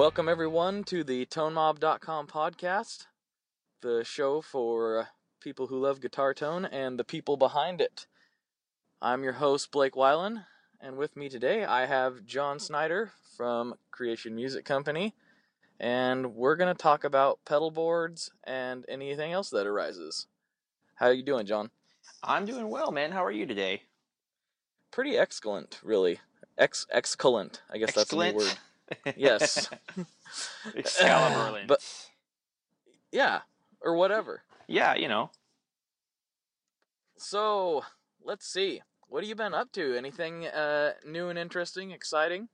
Welcome, everyone, to the ToneMob.com podcast, the show for people who love guitar tone and the people behind it. I'm your host, Blake Weiland, and with me today I have John Snyder from Creation Music Company, and we're going to talk about pedal boards and anything else that arises. How are you doing, John? I'm doing well, man. How are you today? Pretty excellent, really. Ex excellent. I guess that's a new word. Yes. Excalibur. But- Yeah, or whatever. yeah, you know. So, let's see. What have you been up to? Anything uh, new and interesting, exciting?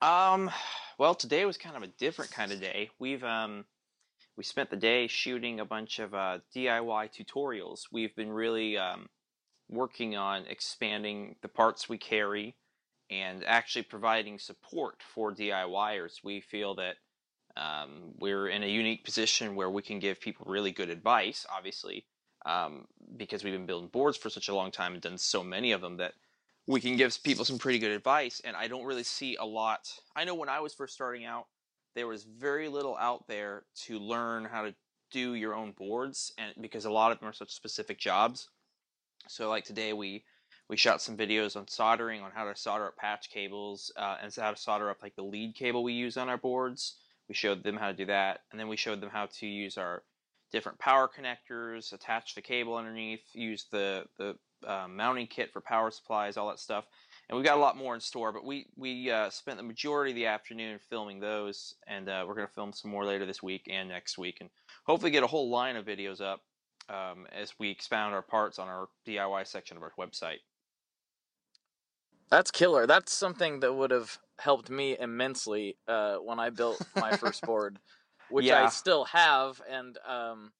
Um, well, today was kind of a different kind of day. We've um, we spent the day shooting a bunch of uh, DIY tutorials. We've been really um, working on expanding the parts we carry and actually providing support for DIYers. We feel that um, we're in a unique position where we can give people really good advice, obviously, um, because we've been building boards for such a long time and done so many of them that we can give people some pretty good advice. And I don't really see a lot. I know when I was first starting out, there was very little out there to learn how to do your own boards, and because a lot of them are such specific jobs. So, like today, we we shot some videos on soldering, on how to solder up patch cables, uh, and how to solder up like the lead cable we use on our boards. We showed them how to do that, and then we showed them how to use our different power connectors, attach the cable underneath, use the the uh, mounting kit for power supplies, all that stuff. And we've got a lot more in store, but we we uh, spent the majority of the afternoon filming those, and uh, we're going to film some more later this week and next week, and hopefully get a whole line of videos up um, as we expound our parts on our DIY section of our website. That's killer. That's something that would have helped me immensely uh, when I built my first board, which I still have, and um,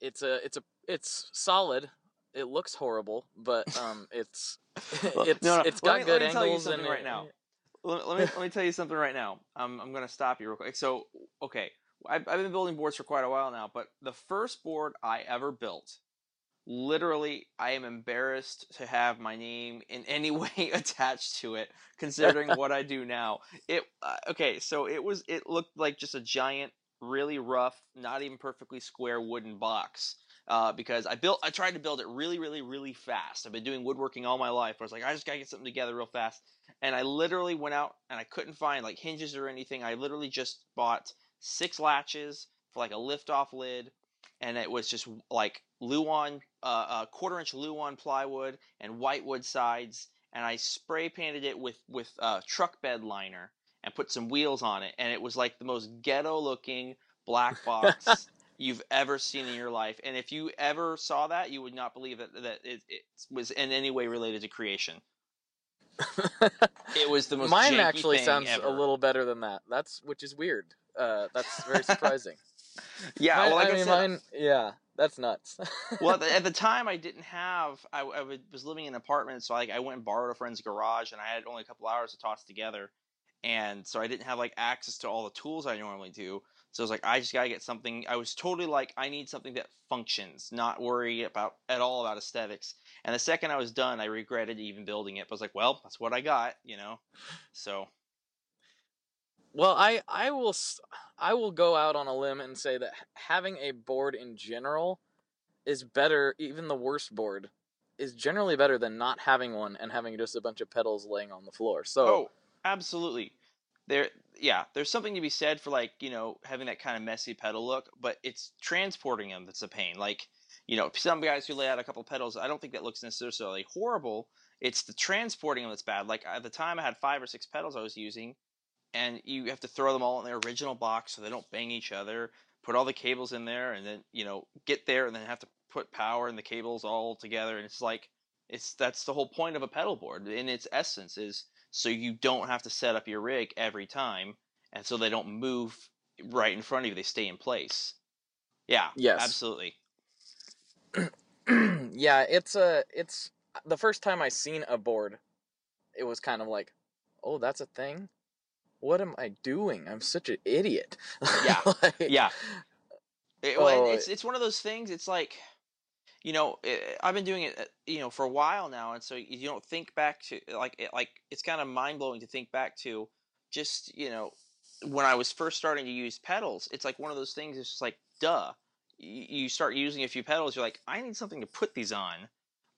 it's a it's a it's solid. It looks horrible, but um, it's it's no, no, it's got me- good let me tell you angles and right now. let, let me let me tell you something right now. I'm I'm gonna stop you real quick. So okay, I've, I've been building boards for quite a while now, but the first board I ever built, literally, I am embarrassed to have my name in any way attached to it, considering what I do now. It uh, okay, so it was it looked like just a giant, really rough, not even perfectly square wooden box. Uh, because I built, I tried to build it really, really, really fast. I've been doing woodworking all my life. I was like, I just gotta get something together real fast and I literally went out and I couldn't find like hinges or anything. I literally just bought six latches for like a lift off lid, and it was just like Luan, uh, uh, quarter inch Luan plywood and whitewood sides, and I spray painted it with with uh, truck bed liner and put some wheels on it, and it was like the most ghetto looking black box. You've ever seen in your life, and if you ever saw that, you would not believe that that it, it was in any way related to creation. It was the most. Mine actually sounds ever. a little better than that. That's which is weird. Uh, that's very surprising. Yeah, Mine- well, like I I, mean, said, mine. Yeah, that's nuts. well, at the, time I didn't have. I, I was living in an apartment, so like I went and borrowed a friend's garage, and I had only a couple hours to toss together, and so I didn't have like access to all the tools I normally do. So I was like, I just gotta get something. I was totally like, I need something that functions, not worry about at all about aesthetics. And the second I was done, I regretted even building it. But I was like, well, that's what I got, you know. So Well, I I will I will go out on a limb and say that having a board in general is better. Even the worst board is generally better than not having one and having just a bunch of pedals laying on the floor. So Oh, absolutely. There, yeah, there's something to be said for like you know having that kind of messy pedal look, but it's transporting them that's a pain. Like you know, some guys who lay out a couple pedals, I don't think that looks necessarily horrible. It's the transporting them that's bad. Like at the time, I had five or six pedals I was using, and you have to throw them all in their original box so they don't bang each other. Put all the cables in there, and then you know get there, and then have to put power and the cables all together. And it's like it's that's the whole point of a pedal board in its essence is so you don't have to set up your rig every time, and so they don't move right in front of you. They stay in place. Yeah. Yes. Absolutely. yeah, it's a it's the first time I seen a board, it was kind of like, oh, that's a thing. What am I doing? I'm such an idiot. Yeah. Like, Yeah. It- well, Oh, it's it's one of those things. It's like, you know, eh, I've been doing it, uh, you know, for a while now, and so you don't think back to like it, like it's kind of mind blowing to think back to just you know when I was first starting to use pedals. It's like one of those things. It's just like, duh. You, you start using a few pedals, you're like, I need something to put these on.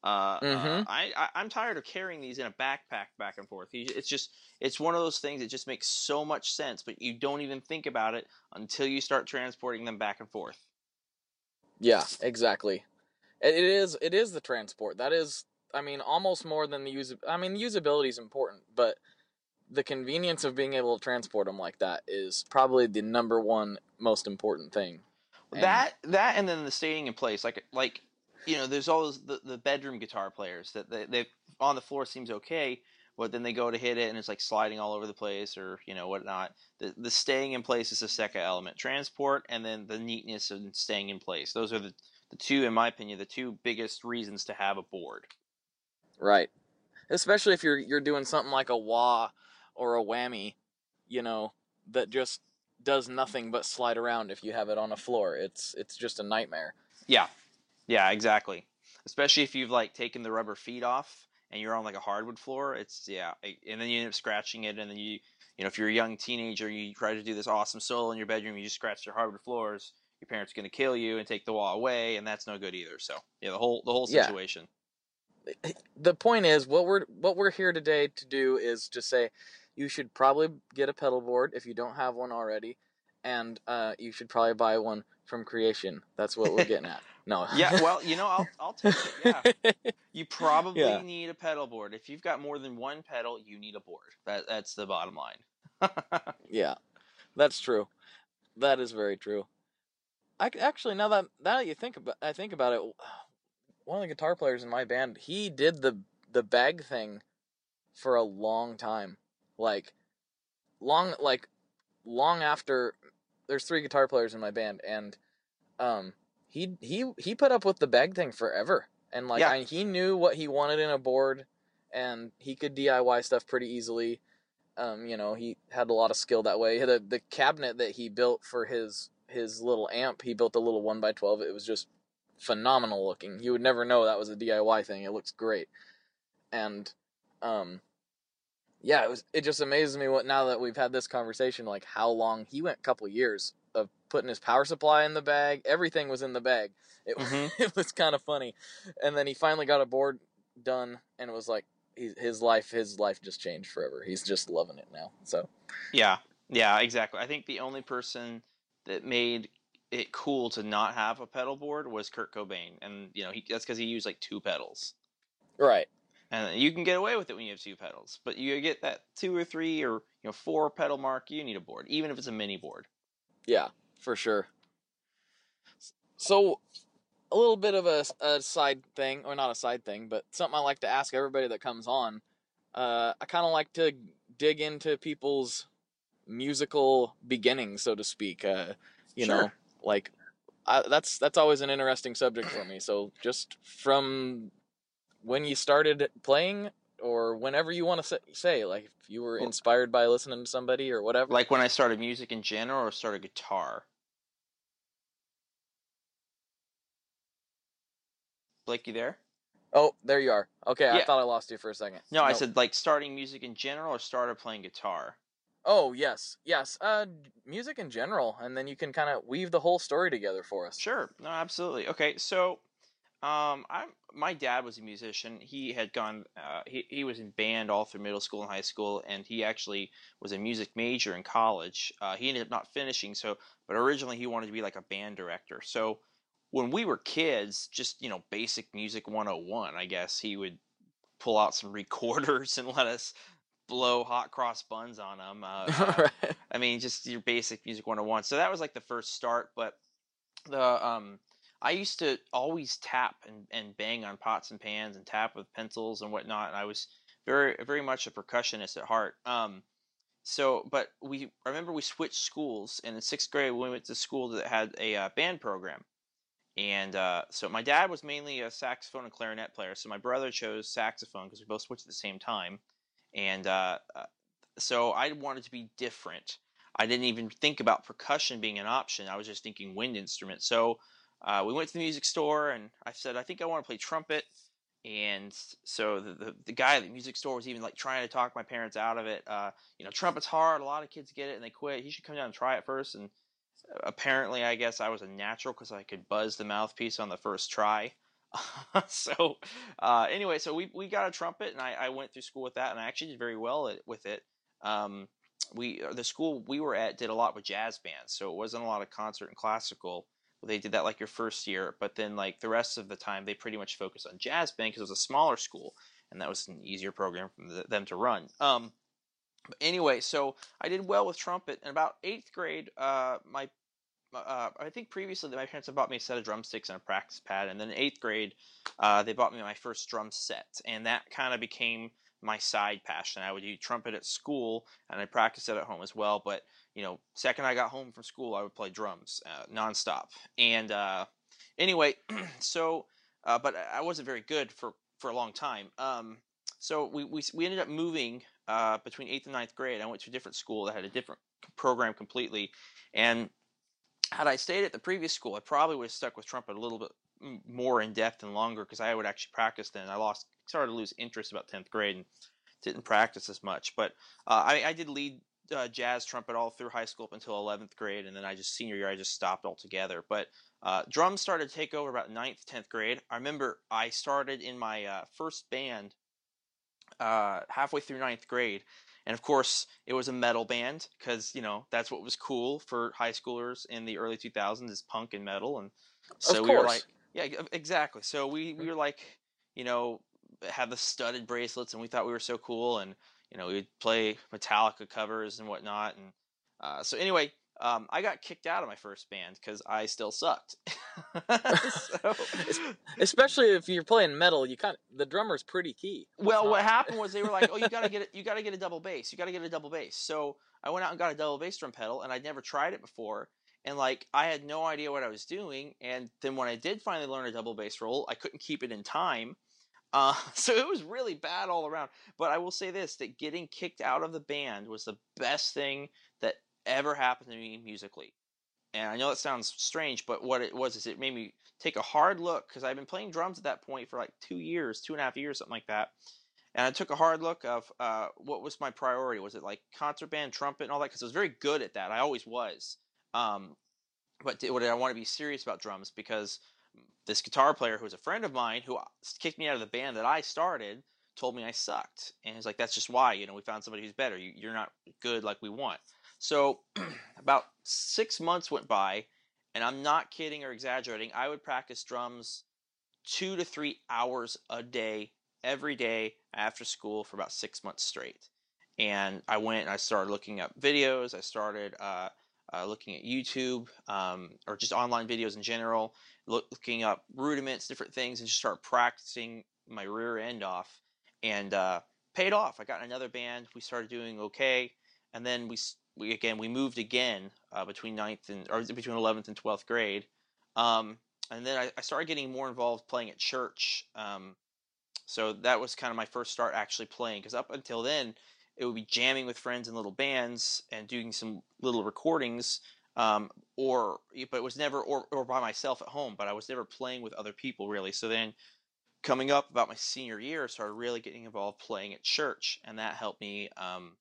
Uh, uh, Mhm. I, I I'm tired of carrying these in a backpack back and forth. It's just it's one of those things that just makes so much sense, but you don't even think about it until you start transporting them back and forth. Yeah, exactly. It it is it is the transport. That is I mean almost more than the use I mean usability is important, but the convenience of being able to transport them like that is probably the number one most important thing. And- that that and then the staying in place like like you know there's all those the, the bedroom guitar players that they, they on the floor seems okay but then they go to hit it and it's like sliding all over the place or you know whatnot the, the staying in place is the second element transport and then the neatness and staying in place those are the, the two in my opinion the two biggest reasons to have a board Right. Especially if you're you're doing something like a wah or a whammy, you know, that just does nothing but slide around if you have it on a floor. It's it's just a nightmare. yeah yeah exactly especially if you've like taken the rubber feet off and you're on like a hardwood floor it's yeah and then you end up scratching it and then you you know if you're a young teenager you try to do this awesome solo in your bedroom you just scratch your hardwood floors your parents are going to kill you and take the wall away and that's no good either so yeah the whole the whole Yeah. situation The point is what we're what we're here today to do is to say you should probably get a pedal board if you don't have one already and uh, you should probably buy one from Creation. That's what we're getting at. No. yeah well you know i'll, I'll take it yeah you probably Yeah. need a pedal board if you've got more than one pedal you need a board that that's the bottom line Yeah, that's true. That is very true. I actually now that now that you think about I think about it, one of the guitar players in my band he did the the bag thing for a long time, like long like long after. There's three guitar players in my band, and um he he he put up with the bag thing forever, and like Yeah. I, he knew what he wanted in a board, and he could DIY stuff pretty easily um, you know, he had a lot of skill that way. The the cabinet that he built for his his little amp, he built a little one by twelve. It was just phenomenal looking. You would never know that was a DIY thing. It looks great, and um, yeah, it was. It just amazes me what now that we've had this conversation, like how long he went. A couple years of putting his power supply in the bag. Everything was in the bag. It Mhm. it was kind of funny, and then he finally got a board done, and it was like he, his life his life just changed forever. He's just loving it now. So Yeah, yeah, exactly. I think the only person that made it cool to not have a pedal board was Kurt Cobain, and you know he, that's because he used like two pedals, right, and you can get away with it when you have two pedals. But you get that two or three or you know four pedal mark, you need a board, even if it's a mini board. Yeah, for sure. So a little bit of a, a side thing, or not a side thing, but something I like to ask everybody that comes on. Uh, I kind of like to dig into people's musical beginnings, so to speak. Uh, you know, like I, that's that's always an interesting subject for me. So just from when you started playing, or whenever you want to say, say, like if you were inspired by listening to somebody or whatever. Like when I started music in general, or started guitar. Blake, you there? Oh, there you are. Okay, I thought I lost you for a second. No, I said like starting music in general, or started playing guitar. Oh, yes, yes. Uh, music in general, and then you can kind of weave the whole story together for us. Sure. No, absolutely. Okay, so um, I'm my dad was a musician. He had gone. Uh, he he was in band all through middle school and high school, and he actually was a music major in college. Uh, he ended up not finishing. So, but originally he wanted to be like a band director. So, when we were kids, just you know, basic music 101, I guess he would pull out some recorders and let us blow hot cross buns on them. Uh, uh, right. I mean, just your basic music 101. So that was like the first start, but the um I used to always tap and, and bang on pots and pans and tap with pencils and whatnot. And I was very very much a percussionist at heart. Um, so, but we I remember we switched schools, and in sixth grade we went to school that had a uh, band program. And uh, so my dad was mainly a saxophone and clarinet player. So my brother chose saxophone because we both switched at the same time. And uh, uh, so I wanted to be different. I didn't even think about percussion being an option. I was just thinking wind instrument. So uh, we went to the music store, and I said, I think I want to play trumpet. And so the, the, the guy at the music store was even like trying to talk my parents out of it. Uh, you know, trumpet's hard. A lot of kids get it and they quit. He should come down and try it first. And apparently, I guess I was a natural because I could buzz the mouthpiece on the first try. so uh, anyway, so we we got a trumpet, and I, I went through school with that, and I actually did very well at, with it. Um, we the school we were at did a lot with jazz bands, so it wasn't a lot of concert and classical they did that like your first year, but then like the rest of the time they pretty much focused on jazz band because it was a smaller school and that was an easier program for them to run. Um, but anyway, so I did well with trumpet. In about eighth grade, uh, my uh, I think previously my parents had bought me a set of drumsticks and a practice pad, and then in eighth grade, uh, they bought me my first drum set, and that kind of became my side passion. I would do trumpet at school, and I practiced it at home as well. But you know, second I got home from school, I would play drums uh, nonstop. And uh, anyway, so uh, but I wasn't very good for for a long time. Um, so we, we we ended up moving uh, between eighth and ninth grade. I went to a different school that had a different program completely, and had I stayed at the previous school, I probably would have stuck with trumpet a little bit more in depth and longer because I would actually practice then. I lost started to lose interest about tenth grade and didn't practice as much. But uh, I, I, did lead uh, jazz trumpet all through high school up until 11th grade, and then I just senior year I just stopped altogether. But uh, drums started to take over about 9th, 10th grade. I remember I started in my uh, first band uh, halfway through ninth grade, and of course it was a metal band because you know that's what was cool for high schoolers in the early 2000s is punk and metal, and so we were like, yeah, exactly. So we we were like, you know, had the studded bracelets, and we thought we were so cool, and you know, we'd play Metallica covers and whatnot. And uh, so anyway, um, I got kicked out of my first band because I still sucked. so, Especially if you're playing metal, you kind of, the drummer's pretty key. Well, what happened was they were like, "Oh, you gotta get it. You gotta get a double bass. You gotta get a double bass." So I went out and got a double bass drum pedal, and I'd never tried it before. And like I had no idea what I was doing. And then when I did finally learn a double bass roll, I couldn't keep it in time. Uh, so it was really bad all around. But I will say this: that getting kicked out of the band was the best thing that ever happened to me musically. And I know that sounds strange, but what it was is it made me take a hard look because I've been playing drums at that point for like two years, two and a half years, something like that. And I took a hard look of uh, what was my priority. Was it like concert band, trumpet, and all that? Because I was very good at that. I always was. Um, but did, did I want to be serious about drums? Because this guitar player who was a friend of mine who kicked me out of the band that I started told me I sucked. And he's like, that's just why, you know, we found somebody who's better. You, you're not good like we want. So about six months went by, and I'm not kidding or exaggerating. I would practice drums two to three hours a day, every day after school for about six months straight. And I went and I started looking up videos. I started uh, uh, looking at YouTube um, or just online videos in general, looking up rudiments, different things, and just start practicing my rear end off. And uh, paid off. I got another band. We started doing okay, and then we we again we moved again uh, between ninth and or between eleventh and twelfth grade. Um, and then I, I, started getting more involved playing at church. Um, so that was kind of my first start actually playing because up until then it would be jamming with friends in little bands and doing some little recordings um, or but it was never or, or by myself at home but i was never playing with other people really. So then coming up about my senior year I started really getting involved playing at church and that helped me um,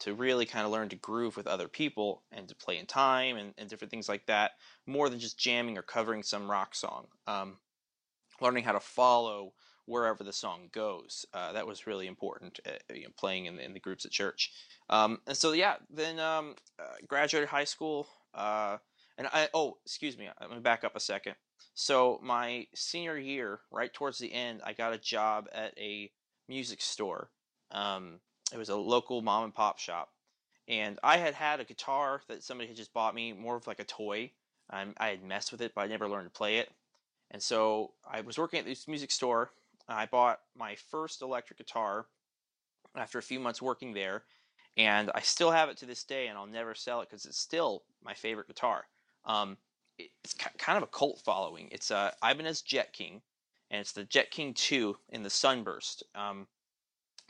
to really kind of learn to groove with other people and to play in time and, and different things like that more than just jamming or covering some rock song. Um, learning how to follow wherever the song goes. Uh, that was really important, uh, you know, playing in, in, the groups at church. Um, and so, yeah, then um, uh, graduated high school. Uh, and I, oh, excuse me, let me back up a second. so my senior year, right towards the end, I got a job at a music store. Um, it was a local mom and pop shop, and I had had a guitar that somebody had just bought me, more of like a toy. Um, I had messed with it, but I never learned to play it. And so I was working at this music store. I bought my first electric guitar after a few months working there, and I still have it to this day, and I'll never sell it because it's still my favorite guitar. Um, it's kind of a cult following. It's uh, Ibanez Jet King, and it's the Jet King 2 in the Sunburst. Um,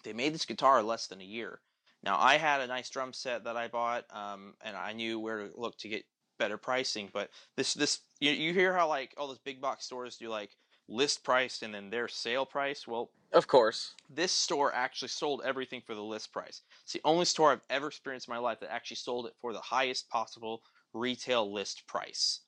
they made this guitar less than a year. Now I had a nice drum set that I bought, um, and I knew where to look to get better pricing. But this this you, you hear how like all those big box stores do like list price and then their sale price. Well, of course, this store actually sold everything for the list price. It's the only store I've ever experienced in my life that actually sold it for the highest possible retail list price.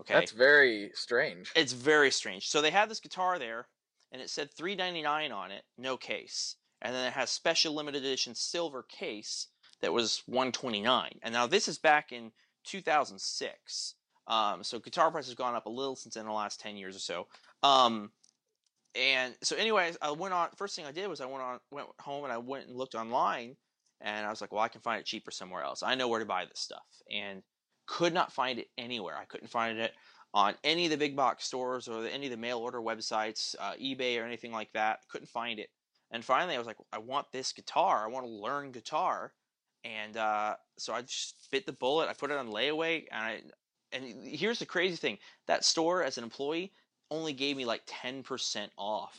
Okay, that's very strange. It's very strange. So they had this guitar there, and it said three ninety nine on it, no case and then it has special limited edition silver case that was 129 and now this is back in 2006 um, so guitar price has gone up a little since in the last 10 years or so um, and so anyways i went on first thing i did was i went on went home and i went and looked online and i was like well i can find it cheaper somewhere else i know where to buy this stuff and could not find it anywhere i couldn't find it on any of the big box stores or any of the mail order websites uh, ebay or anything like that couldn't find it and finally, I was like, I want this guitar. I want to learn guitar. And uh, so I just bit the bullet. I put it on layaway. And, I, and here's the crazy thing that store, as an employee, only gave me like 10% off.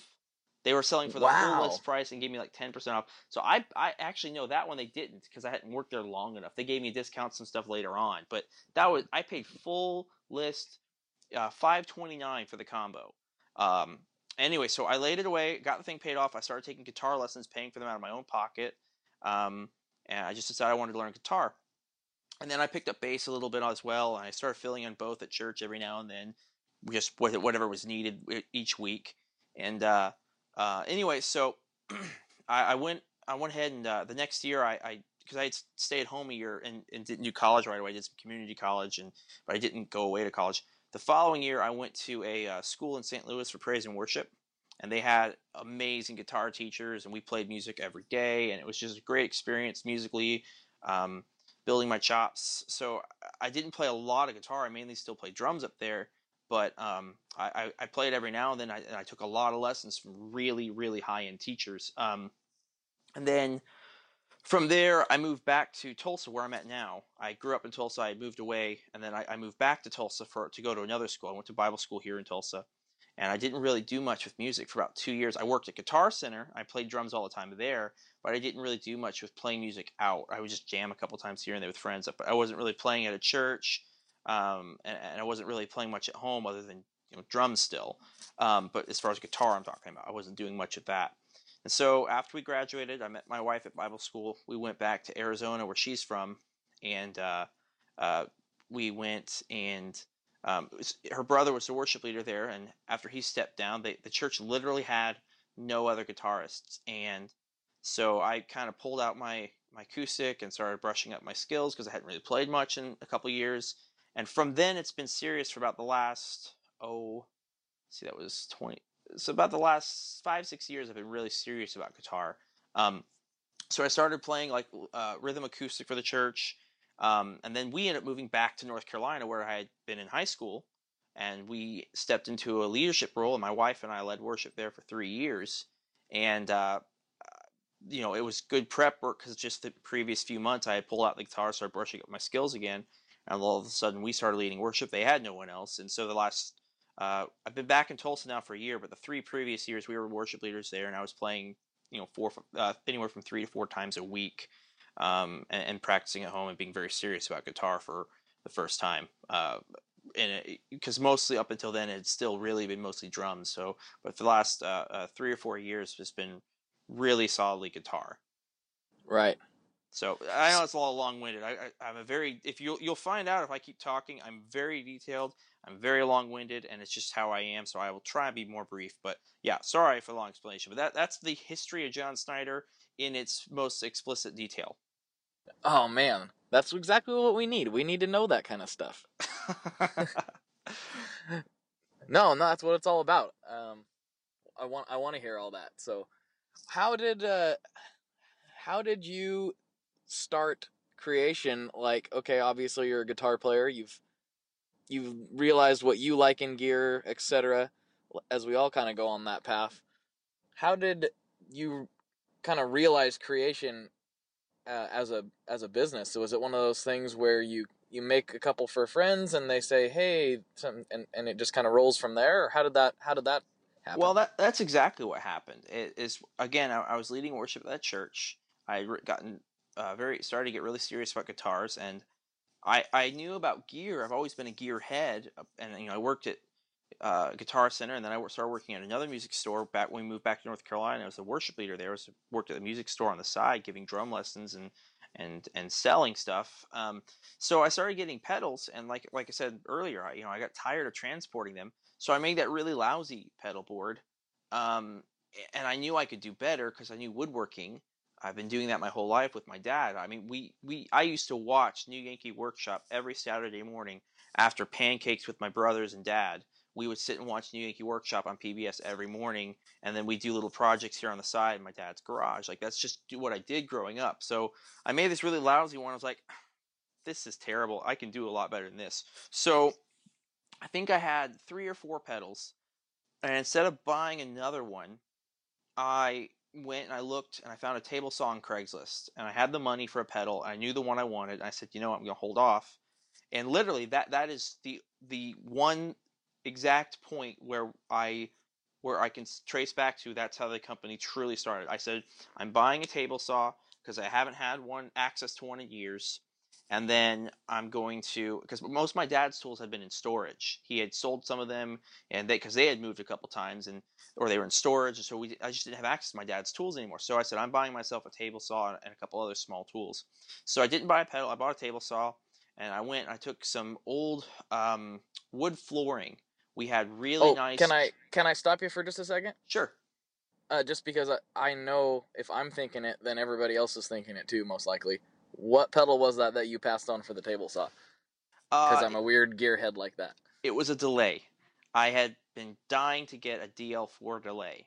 They were selling for the wow. full list price and gave me like 10% off. So I, I actually know that one they didn't because I hadn't worked there long enough. They gave me discounts and stuff later on. But that was, I paid full list uh, 529 for the combo. Um, anyway, so I laid it away, got the thing paid off. I started taking guitar lessons, paying for them out of my own pocket. Um, and I just decided I wanted to learn guitar. And then I picked up bass a little bit as well, and I started filling in both at church every now and then, just whatever was needed each week. And uh, uh, anyway, so I, I, went I went ahead and uh, the next year I because I, I, had stayed home a year and, and, didn't do college right away. I did some community college, and but I didn't go away to college. The following year, I went to a uh, school in St. Louis for praise and worship, and they had amazing guitar teachers, and we played music every day, and it was just a great experience musically, um, building my chops. So I didn't play a lot of guitar. I mainly still play drums up there, but um, I, I, played every now and then, I, and I took a lot of lessons from really, really high end teachers. Um, and then from there, I moved back to Tulsa, where I'm at now. I grew up in Tulsa. I moved away, and then I, I, moved back to Tulsa for to go to another school. I went to Bible school here in Tulsa, and I didn't really do much with music for about two years. I worked at Guitar Center. I played drums all the time there, but I didn't really do much with playing music out. I would just jam a couple times here and there with friends, but I wasn't really playing at a church, um, and, and, I wasn't really playing much at home other than you know drums still. Um, but as far as guitar, I'm talking about, I wasn't doing much of that. And so after we graduated, I met my wife at Bible school. We went back to Arizona, where she's from, and uh, uh, we went and um, was, her brother was the worship leader there. And after he stepped down, they, the church literally had no other guitarists. And so I kind of pulled out my my acoustic and started brushing up my skills because I hadn't really played much in a couple years. And from then, it's been serious for about the last oh, see, that was twenty so about the last five six years i've been really serious about guitar. Um, so i started playing like uh, rhythm acoustic for the church um, and then we ended up moving back to north carolina where i had been in high school and we stepped into a leadership role and my wife and i led worship there for three years and uh, you know it was good prep work because just the previous few months i had pulled out the guitar started brushing up my skills again and all of a sudden we started leading worship they had no one else and so the last uh, I've been back in Tulsa now for a year, but the three previous years we were worship leaders there, and I was playing, you know, four uh, anywhere from three to four times a week, um, and, and, practicing at home and being very serious about guitar for the first time. Uh, and because mostly up until then it's still really been mostly drums. So, but for the last uh, uh, three or four years, it's been really solidly guitar. Right. So I know it's a little long-winded. I, I, am a very if you you'll find out if I keep talking, I'm very detailed. I'm very long-winded, and it's just how I am. So I will try and be more brief. But yeah, sorry for the long explanation. But that that's the history of John Snyder in its most explicit detail. Oh man, that's exactly what we need. We need to know that kind of stuff. No, no, that's what it's all about. Um, I want I want to hear all that. So, how did uh, how did you start creation? Like, okay, obviously you're a guitar player. You've you've realized what you like in gear, etc. As we all kind of go on that path. How did you kind of realize creation uh, as a as a business? So was it one of those things where you you make a couple for friends and they say, "Hey," and and it just kind of rolls from there? Or how did that how did that happen? Well, that that's exactly what happened. It is again, I, I was leading worship at that church. I had gotten uh, very started to get really serious about guitars, and I I knew about gear. I've always been a gear head, uh, and you know I worked at uh, Guitar Center, and then I started working at another music store back when we moved back to North Carolina. I was a worship leader there. I was worked at the music store on the side, giving drum lessons and and and selling stuff. Um, so I started getting pedals, and like like I said earlier, I, you know I got tired of transporting them, so I made that really lousy pedal board. Um, and I knew I could do better because I knew woodworking. I've been doing that my whole life with my dad. I mean, we, we I used to watch New Yankee Workshop every Saturday morning after pancakes with my brothers and dad we would sit and watch New Yankee Workshop on PBS every morning, and then we do little projects here on the side in my dad's garage. Like that's just what I did growing up. So I made this really lousy one. I was like, this is terrible. I can do a lot better than this. So I think I had three or four pedals, and instead of buying another one, I went and I looked and I found a table saw on Craigslist, and I had the money for a pedal. I knew the one I wanted. And I said, you know, what? I'm going to hold off. And literally, that that is the the one exact point where I where I can trace back to that's how the company truly started. I said I'm buying a table saw because I haven't had one access to one in years, and then I'm going to because most of my dad's tools had been in storage. He had sold some of them, and they because they had moved a couple times and or they were in storage, and so we I just didn't have access to my dad's tools anymore. So I said I'm buying myself a table saw and a couple other small tools. So I didn't buy a pedal. I bought a table saw, and I went. I took some old um, wood flooring we had really oh, nice. Can I can I stop you for just a second? Sure. Uh, just because I, I know if I'm thinking it, then everybody else is thinking it too, most likely. What pedal was that that you passed on for the table saw? Because uh, I'm a weird gearhead like that. It was a delay. I had been dying to get a DL4 delay,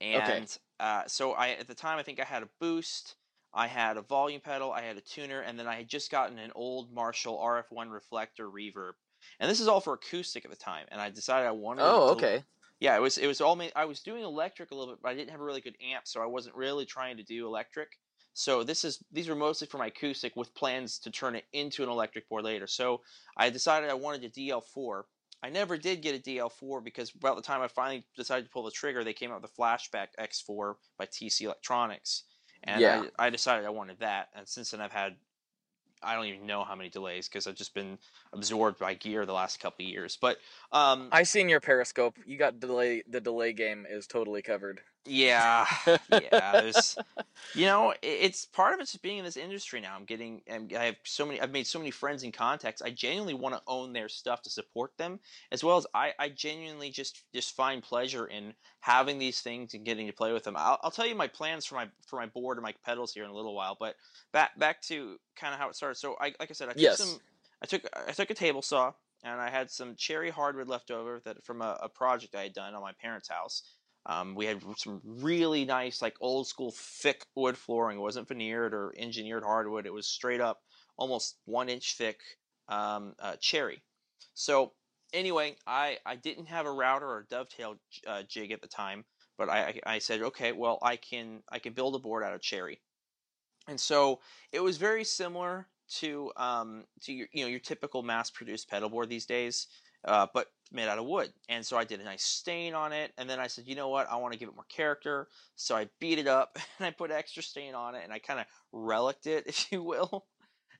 and okay. uh, so I at the time I think I had a boost. I had a volume pedal, I had a tuner, and then I had just gotten an old Marshall RF1 reflector reverb and this is all for acoustic at the time. And I decided I wanted. Oh, okay. Yeah, it was it was all. I was doing electric a little bit, but I didn't have a really good amp, so I wasn't really trying to do electric. So this is these were mostly for my acoustic with plans to turn it into an electric board later. So I decided I wanted a DL4. I never did get a DL4 because about the time I finally decided to pull the trigger, they came out with the Flashback X4 by TC Electronics, and yeah. I, I decided I wanted that. And since then, I've had I don't even know how many delays because I've just been absorbed by gear the last couple years. But um, I seen your Periscope. You got delay. The delay game is totally covered. Yeah, yeah. There's, you know, it's part of it's just being in this industry now. I'm getting, I have so many. I've made so many friends and contacts. I genuinely want to own their stuff to support them, as well as I, I genuinely just just find pleasure in having these things and getting to play with them. I'll, I'll tell you my plans for my for my board and my pedals here in a little while. But back back to kind of how it started. So I, like I said, I took yes. some. I took I took a table saw and I had some cherry hardwood left over that from a, a project I had done on my parents' house um, we had some really nice, like old school thick wood flooring. It wasn't veneered or engineered hardwood. It was straight up, almost one inch thick um, uh, cherry. So anyway, I, I didn't have a router or dovetail uh, jig at the time, but I, I said, okay, well I can I can build a board out of cherry, and so it was very similar to um, to your you know your typical mass produced pedal board these days uh, but made out of wood. And so I did a nice stain on it, and then I said, you know what, I want to give it more character. So I beat it up and I put extra stain on it, and I kind of relicked it, if you will.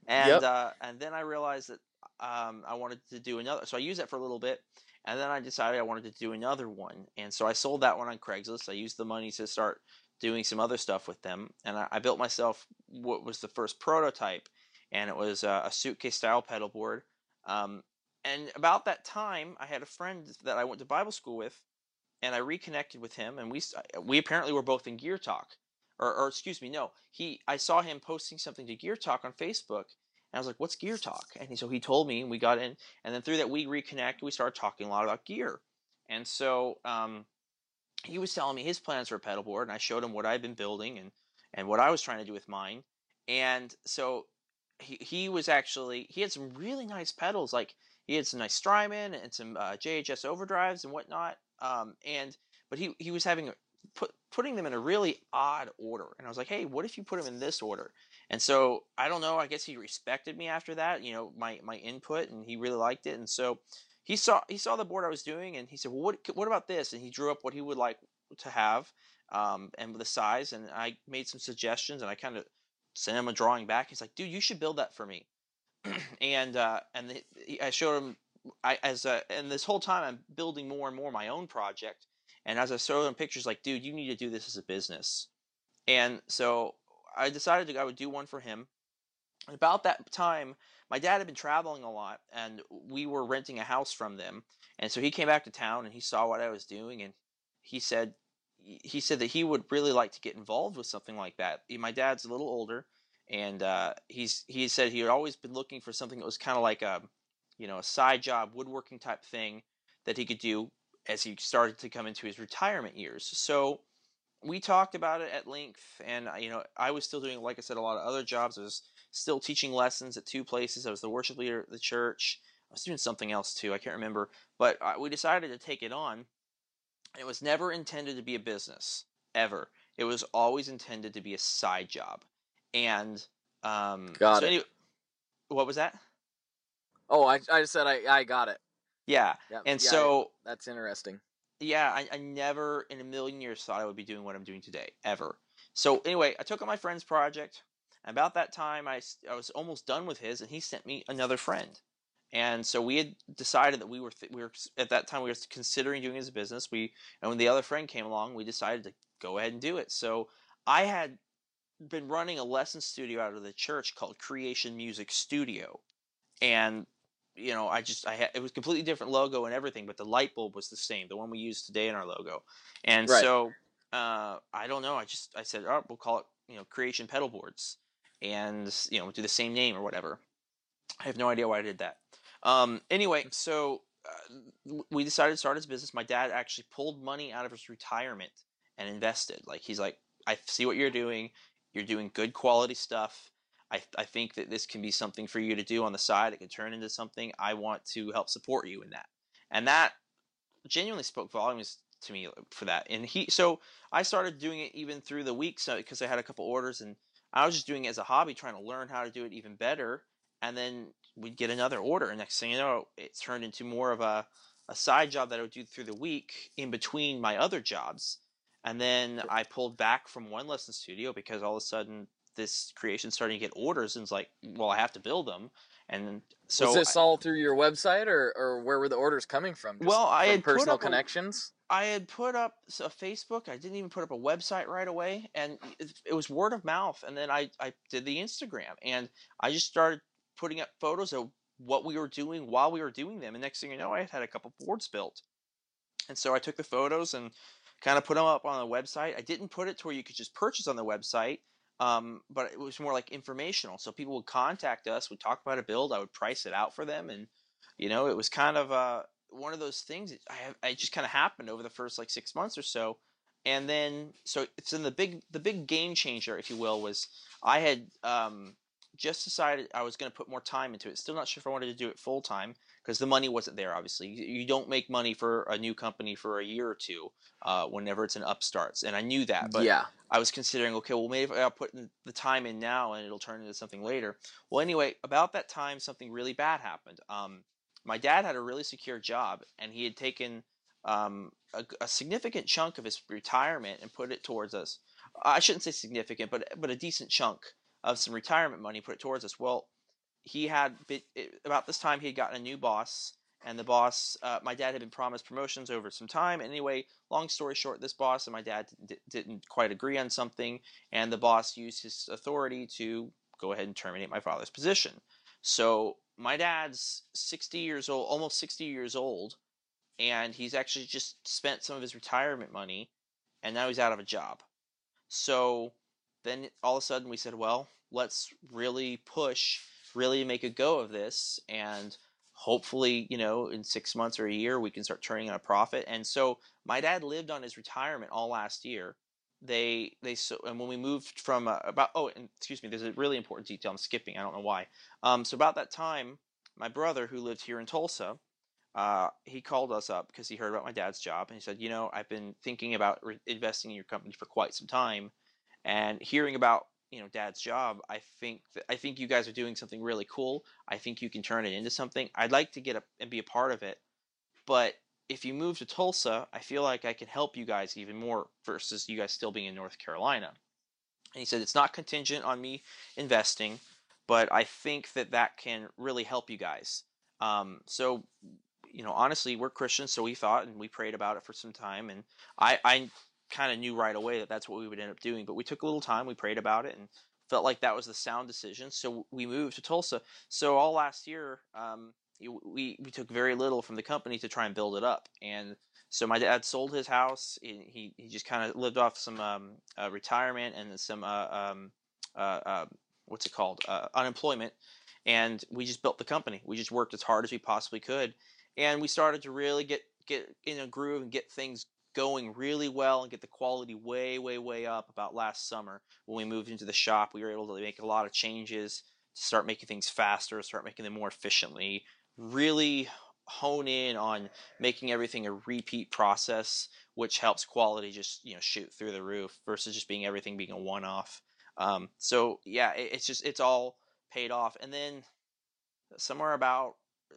And yep. uh, and then I realized that um, I wanted to do another. So I used that for a little bit, and then I decided I wanted to do another one. And so I sold that one on Craigslist. I used the money to start doing some other stuff with them, and I, I built myself what was the first prototype, and it was a, a suitcase style pedal board. Um, and about that time, I had a friend that I went to Bible school with, and I reconnected with him, and we we apparently were both in Gear Talk, or, or excuse me, no, he I saw him posting something to Gear Talk on Facebook, and I was like, "What's Gear Talk?" And he, so he told me, and we got in, and then through that we reconnected, we started talking a lot about gear, And so um, he was telling me his plans for a pedal board, and I showed him what I'd been building and and what I was trying to do with mine. And so he he was actually he had some really nice pedals, like he had some nice Strymon and some uh, JHS overdrives and whatnot. Um, and but he he was having put putting them in a really odd order, and I was like, hey, what if you put them in this order? And so I don't know. I guess he respected me after that, you know, my my input, and he really liked it. And so he saw he saw the board I was doing, and he said, well, what what about this? And he drew up what he would like to have, um, and the size. And I made some suggestions, and I kind of sent him a drawing back. He's like, dude, you should build that for me. and uh, and the, I showed him. I as a, and this whole time I'm building more and more my own project. And as I showed him pictures, like, dude, you need to do this as a business. And so I decided to, I would do one for him. About that time, my dad had been traveling a lot, and we were renting a house from them. And so he came back to town, and he saw what I was doing, and he said, he said that he would really like to get involved with something like that. My dad's a little older, and uh, he's he said he had always been looking for something that was kind of like a, you know, a side job, woodworking type thing that he could do as he started to come into his retirement years. So we talked about it at length, and you know, I was still doing, like I said, a lot of other jobs. I was still teaching lessons at two places. I was the worship leader at the church. I was doing something else too. I can't remember, but uh, we decided to take it on. It was never intended to be a business ever. It was always intended to be a side job. And um, got so it. Anyway, what was that? Oh, I I just said I I got it. Yeah, Yeah, and yeah, so that's interesting. yeah, I, I never in a million years thought I would be doing what I'm doing today, ever. So anyway, I took on my friend's project. And about that time, I, I was almost done with his, and he sent me another friend. And so we had decided that we were th- we were at that time we were considering doing it as a business. We and when the other friend came along, we decided to go ahead and do it. So I had been running a lesson studio out of the church called Creation Music Studio, and you know I just I had it was completely different logo and everything, but the light bulb was the same, the one we use today in our logo. And Right. so uh, I don't know. I just I said, oh, we'll call it you know Creation Pedal Boards, and you know do the same name or whatever. I have no idea why I did that. Um, anyway, so uh, we decided to start his business. My dad actually pulled money out of his retirement and invested. Like he's like, I see what you're doing. You're doing good quality stuff. I, I think that this can be something for you to do on the side. It can turn into something. I want to help support you in that. And that genuinely spoke volumes to me uh, for that. And he, so I started doing it even through the weeks because I had a couple orders and I was just doing it as a hobby, trying to learn how to do it even better. And then we'd get another order. And next thing you know, it turned into more of a, a side job that I would do through the week in between my other jobs. And then I pulled back from one lesson studio because all of a sudden this creation starting to get orders and it's like, mm. well, I have to build them. And so was this all through your website, or, or where were the orders coming from? Just Well, I from had personal connections. I had put up a Facebook. I didn't even put up a website right away, and it, it was word of mouth. And then I, I did the Instagram, and I just started putting up photos of what we were doing while we were doing them. And next thing you know, I had had a couple boards built. And so I took the photos and kind of put them up on the website. I didn't put it to where you could just purchase on the website, um, but it was more like informational. So people would contact us, would talk about a build, I would price it out for them, and you know, it was kind of uh, one of those things. I have, it just kind of happened over the first like six months or so, and then so it's in the big the big game changer, if you will, was I had um, just decided I was going to put more time into it. Still not sure if I wanted to do it full time because the money wasn't there. Obviously, you, don't make money for a new company for a year or two uh, whenever it's an upstarts, and I knew that. But yeah, I was considering, okay, well, maybe I'll put the time in now and it'll turn into something later. Well, anyway, about that time, something really bad happened. Um, my dad had a really secure job, and he had taken um, a, a significant chunk of his retirement and put it towards us. I shouldn't say significant, but but a decent chunk of some retirement money put it towards us. Well, he had about this time he had gotten a new boss, and the boss, uh, my dad had been promised promotions over some time. Anyway, long story short, this boss and my dad d- didn't quite agree on something, and the boss used his authority to go ahead and terminate my father's position. So my dad's 60 years old, almost 60 years old, and he's actually just spent some of his retirement money, and now he's out of a job. So then all of a sudden we said, well, let's really push, really make a go of this, and hopefully, you know, in six months or a year, we can start turning on a profit. And so my dad lived on his retirement all last year. They they so and when we moved from uh, about oh and excuse me, there's a really important detail I'm skipping. I don't know why. Um, so about that time, my brother who lived here in Tulsa, uh, he called us up because he heard about my dad's job and he said, you know, I've been thinking about re- investing in your company for quite some time, and hearing about you know dad's job i think i think you guys are doing something really cool. I think you can turn it into something. I'd like to get up and be a part of it but if you move to tulsa i feel like i can help you guys even more versus you guys still being in north carolina. And he said it's not contingent on me investing but i think that that can really help you guys. Um, so you know honestly we're christians so we thought and we prayed about it for some time and i i kind of knew right away that that's what we would end up doing. But we took a little time, we prayed about it, and felt like that was the sound decision. So we moved to Tulsa. So all last year, um, we we took very little from the company to try and build it up. And so my dad sold his house. He he just kind of lived off some um, uh, retirement and some uh, um, uh, uh what's it called uh, unemployment. And we just built the company. We just worked as hard as we possibly could, and we started to really get get in a groove and get things going really well and get the quality way, way, way up about last summer when we moved into the shop. We were able to make a lot of changes start making things faster, start making them more efficiently, really hone in on making everything a repeat process, which helps quality just you know shoot through the roof versus just being everything being a one-off. Um, so yeah, it, it's just it's all paid off. And then somewhere about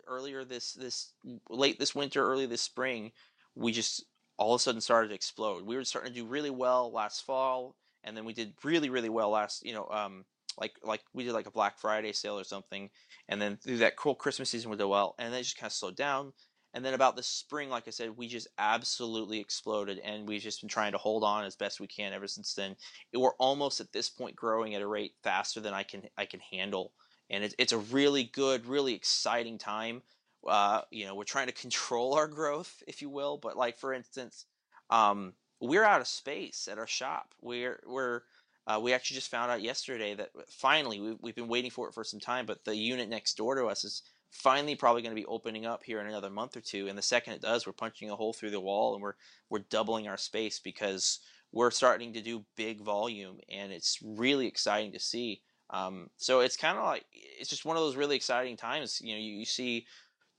earlier this this late this winter, early this spring, we just all of a sudden started to explode. We were starting to do really well last fall, and then we did really, really well last, you know, um, like like we did like a Black Friday sale or something, and then through that cool Christmas season we did well, and then it just kind of slowed down. And then about the spring, like I said, we just absolutely exploded, and we've just been trying to hold on as best we can ever since then. We're almost at this point growing at a rate faster than I can I can handle, and it's it's a really good, really exciting time uh, you know, we're trying to control our growth, if you will. But like for instance, um, we're out of space at our shop. We're we're uh, we actually just found out yesterday that finally we, we've been waiting for it for some time, but the unit next door to us is finally probably going to be opening up here in another month or two. And the second it does, we're punching a hole through the wall and we're we're doubling our space because we're starting to do big volume, and it's really exciting to see. Um, so it's kind of like it's just one of those really exciting times. You know, you, you see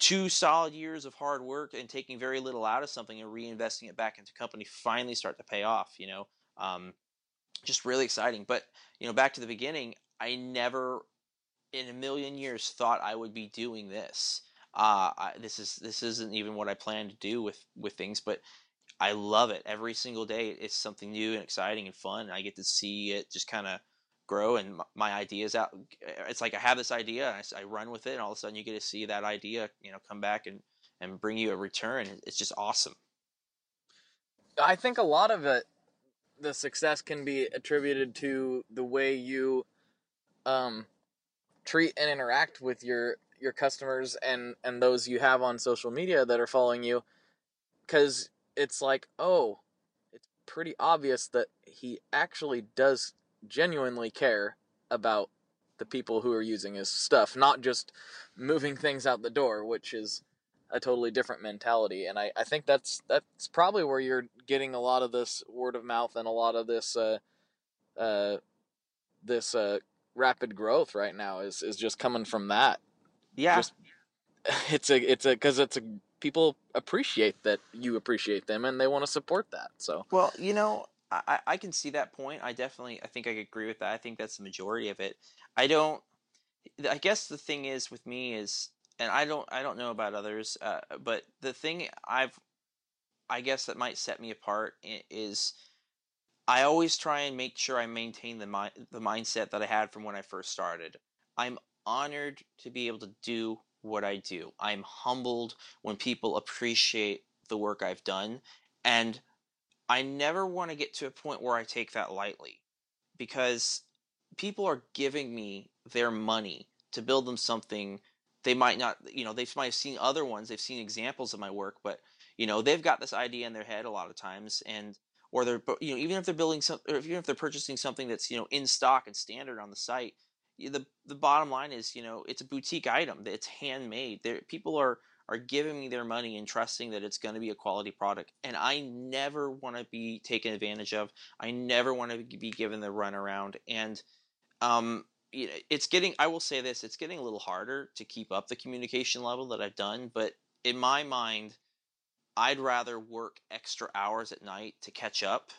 two solid years of hard work and taking very little out of something and reinvesting it back into company finally start to pay off you know um, just really exciting. But you know back to the beginning i never in a million years thought i would be doing this. Uh, I, this is this isn't even what i plan to do with with things but i love it. Every single day it's something new and exciting and fun and i get to see it just kind of grow and my ideas out it's like i have this idea and I, I, run with it and all of a sudden you get to see that idea you know come back and and bring you a return it's just awesome. I think a lot of it the success can be attributed to the way you um, treat and interact with your your customers and and those you have on social media that are following you because it's like oh it's pretty obvious that he actually does genuinely care about the people who are using his stuff, not just moving things out the door, which is a totally different mentality. And I, I think that's that's probably where you're getting a lot of this word of mouth and a lot of this uh, uh, this uh, rapid growth right now is is just coming from that. Yeah, just, it's a it's a because it's a people appreciate that you appreciate them and they want to support that. So well, you know, I, I can see that point. I definitely, I think I agree with that. I think that's the majority of it. I don't. I guess the thing is with me is, and I don't, I don't know about others, uh, but the thing I've, I guess that might set me apart is, I always try and make sure I maintain the mi- the mindset that I had from when I first started. I'm honored to be able to do what I do. I'm humbled when people appreciate the work I've done, and I never want to get to a point where I take that lightly because people are giving me their money to build them something they might not you know they might have seen other ones they've seen examples of my work but you know they've got this idea in their head a lot of times and or they're you know even if they're building some or even if they're purchasing something that's you know in stock and standard on the site the the bottom line is, you know, it's a boutique item. It's handmade. People are are giving me their money and trusting that it's going to be a quality product. And I never want to be taken advantage of. I never want to be given the runaround. And um, it's getting. I will say this: it's getting a little harder to keep up the communication level that I've done. But in my mind, I'd rather work extra hours at night to catch up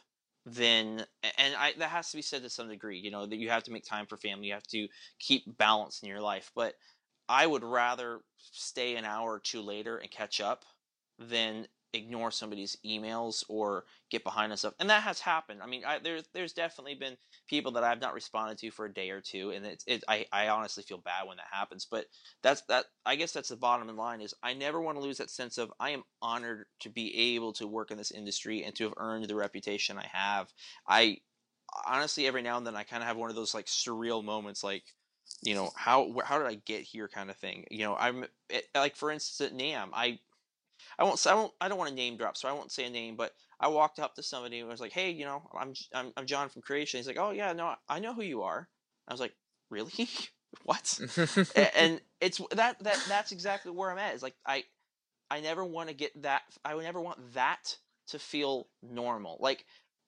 than and I that has to be said to some degree, you know, that you have to make time for family, you have to keep balance in your life. But I would rather stay an hour or two later and catch up than ignore somebody's emails or get behind on stuff. And that has happened. I mean, I, there's there's definitely been people that I've not responded to for a day or two, and it's it, I I honestly feel bad when that happens. But that's that. I guess that's the bottom line is I never want to lose that sense of I am honored to be able to work in this industry and to have earned the reputation I have. I honestly every now and then I kind of have one of those like surreal moments like you know how how did I get here kind of thing. You know, I'm it, like for instance at NAMM, I I won't I won't I don't want to name drop, so I won't say a name, but I walked up to somebody and was like, "Hey, you know, I'm I'm, I'm John from Creation." He's like, "Oh yeah, no, I know who you are." I was like, "Really? what?" and it's that that that's exactly where I'm at. Is like I I never want to get that. I would never want that to feel normal. Like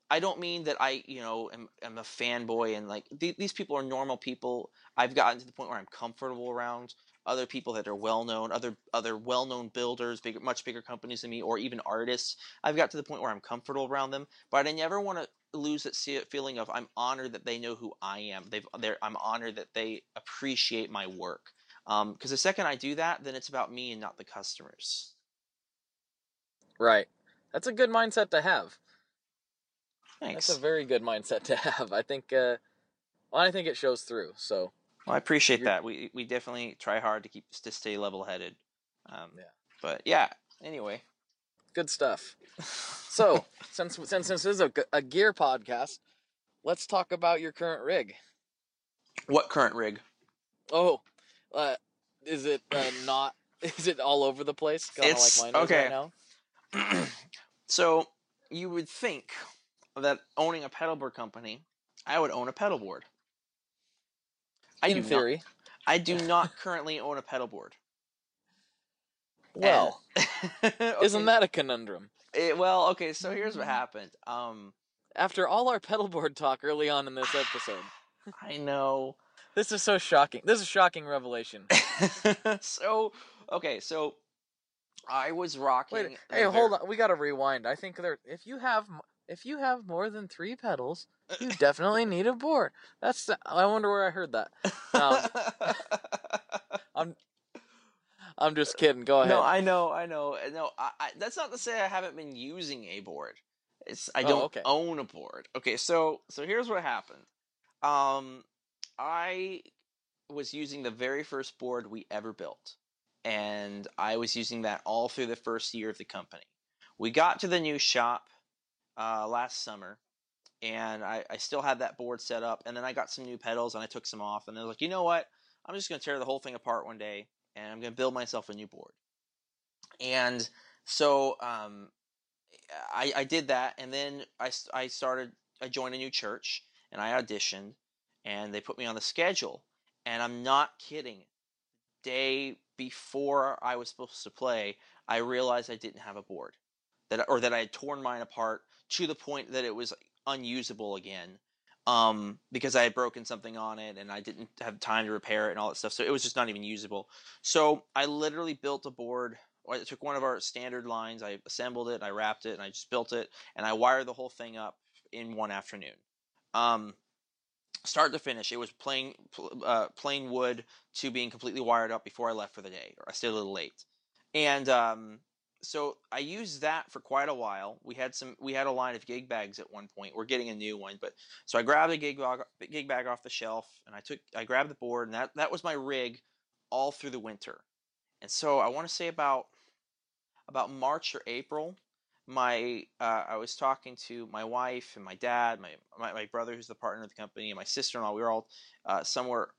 I don't mean that I, you know, am, am a fanboy and like th- these people are normal people. I've gotten to the point where I'm comfortable around other people that are well known, other other well known builders, bigger, much bigger companies than me, or even artists. I've got to the point where I'm comfortable around them, but I never want to lose that feeling of I'm honored that they know who I am. They've, I'm honored that they appreciate my work. Because um, the second I do that, then it's about me and not the customers. Right. That's a good mindset to have. Thanks. That's a very good mindset to have. I think. Uh, well, I think it shows through. So. Well, I appreciate You're... that. We we definitely try hard to keep to stay level headed. Um, yeah. But yeah. Anyway. Good stuff. so since since this is a, a gear podcast, let's talk about your current rig. What current rig? Oh, uh, is it uh, not? Is it all over the place? Kind of like mine okay. right now. so you would think that owning a pedalboard company, I would own a pedal board. I In theory. Not, I do not currently own a pedal board. Well, okay. isn't that a conundrum? It, well, okay, so here's what happened. Um, After all our pedal board talk early on in this episode. I know. This is so shocking. This is a shocking revelation. so, okay, so I was rocking. Wait, hey, hold on. We got to rewind. I think there. If you have if you have more than three pedals, you definitely need a board. That's I wonder where I heard that. Um, I'm I'm just kidding. Go ahead. No, I know, I know. No, I, I, that's not to say I haven't been using a board. It's I oh, don't oh, okay. own a board. Okay, so so here's what happened. Um, I was using the very first board we ever built, and I was using that all through the first year of the company. We got to the new shop uh, last summer, and I, I still had that board set up. And then I got some new pedals, and I took some off, and I was like, you know what? I'm just going to tear the whole thing apart one day, and I'm going to build myself a new board. And so um, I, I did that, and then I, I started. I joined a new church, and I auditioned, and they put me on the schedule. And I'm not kidding. Day before I was supposed to play, I realized I didn't have a board that or that I had torn mine apart to the point that it was unusable again um, because I had broken something on it and I didn't have time to repair it and all that stuff. So it was just not even usable. So I literally built a board. I took one of our standard lines, I assembled it, I wrapped it, and I just built it, and I wired the whole thing up in one afternoon. Um, start to finish, it was plain uh, plain wood to being completely wired up before I left for the day, or I stayed a little late. And um, so I used that for quite a while. We had some we had a line of gig bags at one point. We're getting a new one, but so I grabbed a gig bag gig bag off the shelf and I took I grabbed the board and that that was my rig all through the winter. And so I want to say about about March or April, my uh, I was talking to my wife and my dad, my, my, my brother who's the partner of the company, and my sister in law. We were all uh, somewhere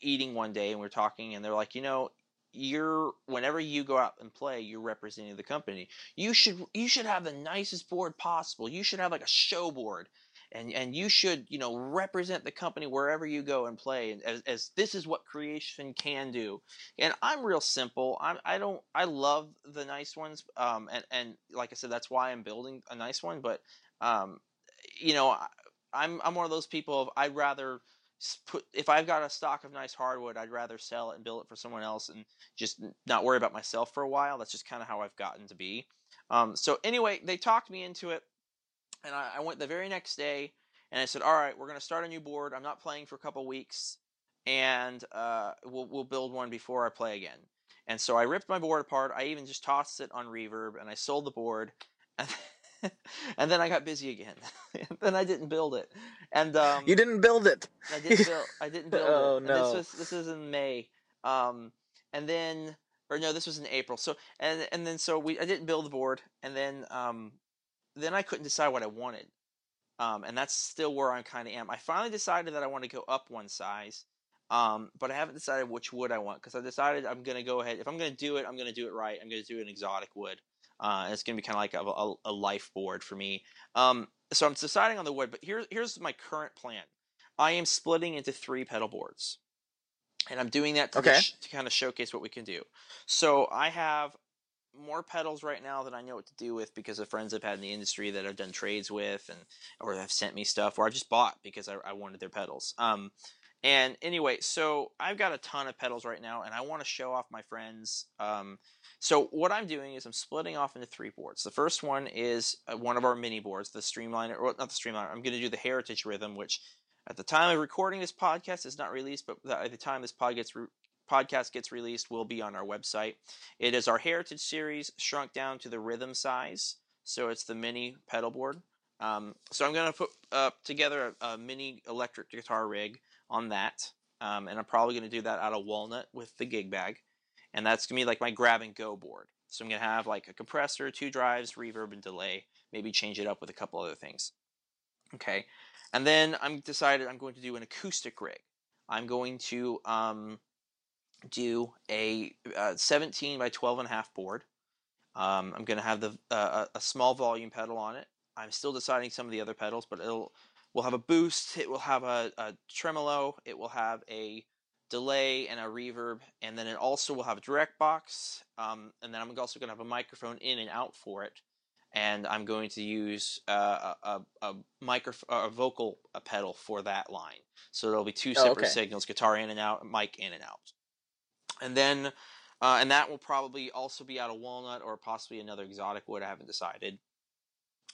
eating one day and we are talking, and they're like, you know, you're whenever you go out and play you're representing the company. You should you should have the nicest board possible. You should have like a show board and and you should you know represent the company wherever you go and play and as, as this is what creation can do. And i'm real simple. I'm i don't i love the nice ones um and and like i said that's why i'm building a nice one but um you know i'm i'm one of those people of i'd rather put if i've got a stock of nice hardwood i'd rather sell it and build it for someone else and just not worry about myself for a while that's just kind of how i've gotten to be um so anyway they talked me into it and I, I, went the very next day and I said, "All right, we're going to start a new board. I'm not playing for a couple weeks, and uh, we'll we'll build one before I play again." And so I ripped my board apart. I even just tossed it on Reverb, and I sold the board. And, then I got busy again. then I didn't build it. And um, you didn't build it. I didn't build. I didn't build oh, it. And no. this was this was in May. Um, and then or no, this was in April. So and and then so we I didn't build the board, and then um, then I couldn't decide what I wanted. Um, and that's still where I kind of am. I finally decided that I want to go up one size, um, but I haven't decided which wood I want because I decided I'm going to go ahead. If I'm going to do it, I'm going to do it right. I'm going to do an exotic wood. Uh, it's going to be kind of like a, a, a, life board for me. Um, so I'm deciding on the wood, but here's here's my current plan. I am splitting into three pedal boards, and I'm doing that to, okay. sh- to kind of showcase what we can do. So I have more pedals right now than I know what to do with because of friends I've had in the industry that I've done trades with and or have sent me stuff or I just bought because I, I wanted their pedals. Um, and anyway, so I've got a ton of pedals right now and I want to show off my friends. Um, so what I'm doing is I'm splitting off into three boards. The first one is uh, one of our mini boards, the Streamliner, or not the Streamliner. I'm going to do the Heritage Rhythm, which at the time of recording this podcast is not released, but at the time this pod gets re- podcast gets released will be on our website. It is our Heritage series shrunk down to the rhythm size, so it's the mini pedal board. Um, so I'm going to put uh, together a, a, mini electric guitar rig on that, um, and I'm probably going to do that out of walnut with the gig bag, and that's to be like my grab and go board. So I'm to have like a compressor, two drives, reverb, and delay. Maybe change it up with a couple other things. Okay, and then I'm decided I'm going to do an acoustic rig. I'm going to um, do a uh, 17 by 12 and a half board. Um, I'm going to have the uh, a small volume pedal on it. I'm still deciding some of the other pedals, but it'll will have a boost. It will have a, a tremolo. It will have a delay and a reverb, and then it also will have a direct box. Um, and then I'm also going to have a microphone in and out for it. And I'm going to use uh, a, a, micro, a vocal a pedal for that line. So there'll be two separate oh, okay. signals: guitar in and out, mic in and out and then uh, and that will probably also be out of walnut or possibly another exotic wood. I haven't decided.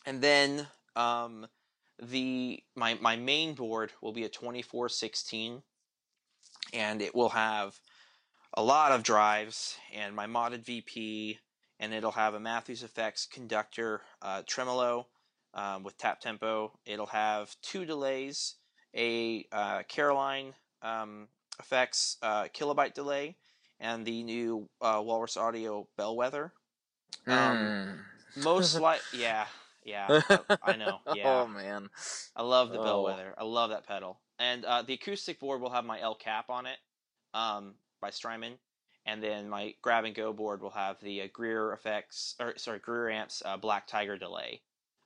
And then um, the my my main board will be a 2416, and it will have a lot of drives and my modded VP, and it'll have a Matthews Effects conductor uh, tremolo um, with tap tempo. It'll have two delays, a uh, Caroline um, Effects uh, kilobyte delay, and the new uh, Walrus Audio Bellwether. Um, mm. Most like, yeah, yeah, I, I, know. Yeah. Oh man, I love the oh. Bellwether. I love that pedal. And uh, the acoustic board will have my El Cap on it, um, by Strymon, and then my grab and go board will have the uh, Greer effects, or sorry, Greer amps uh, Black Tiger delay.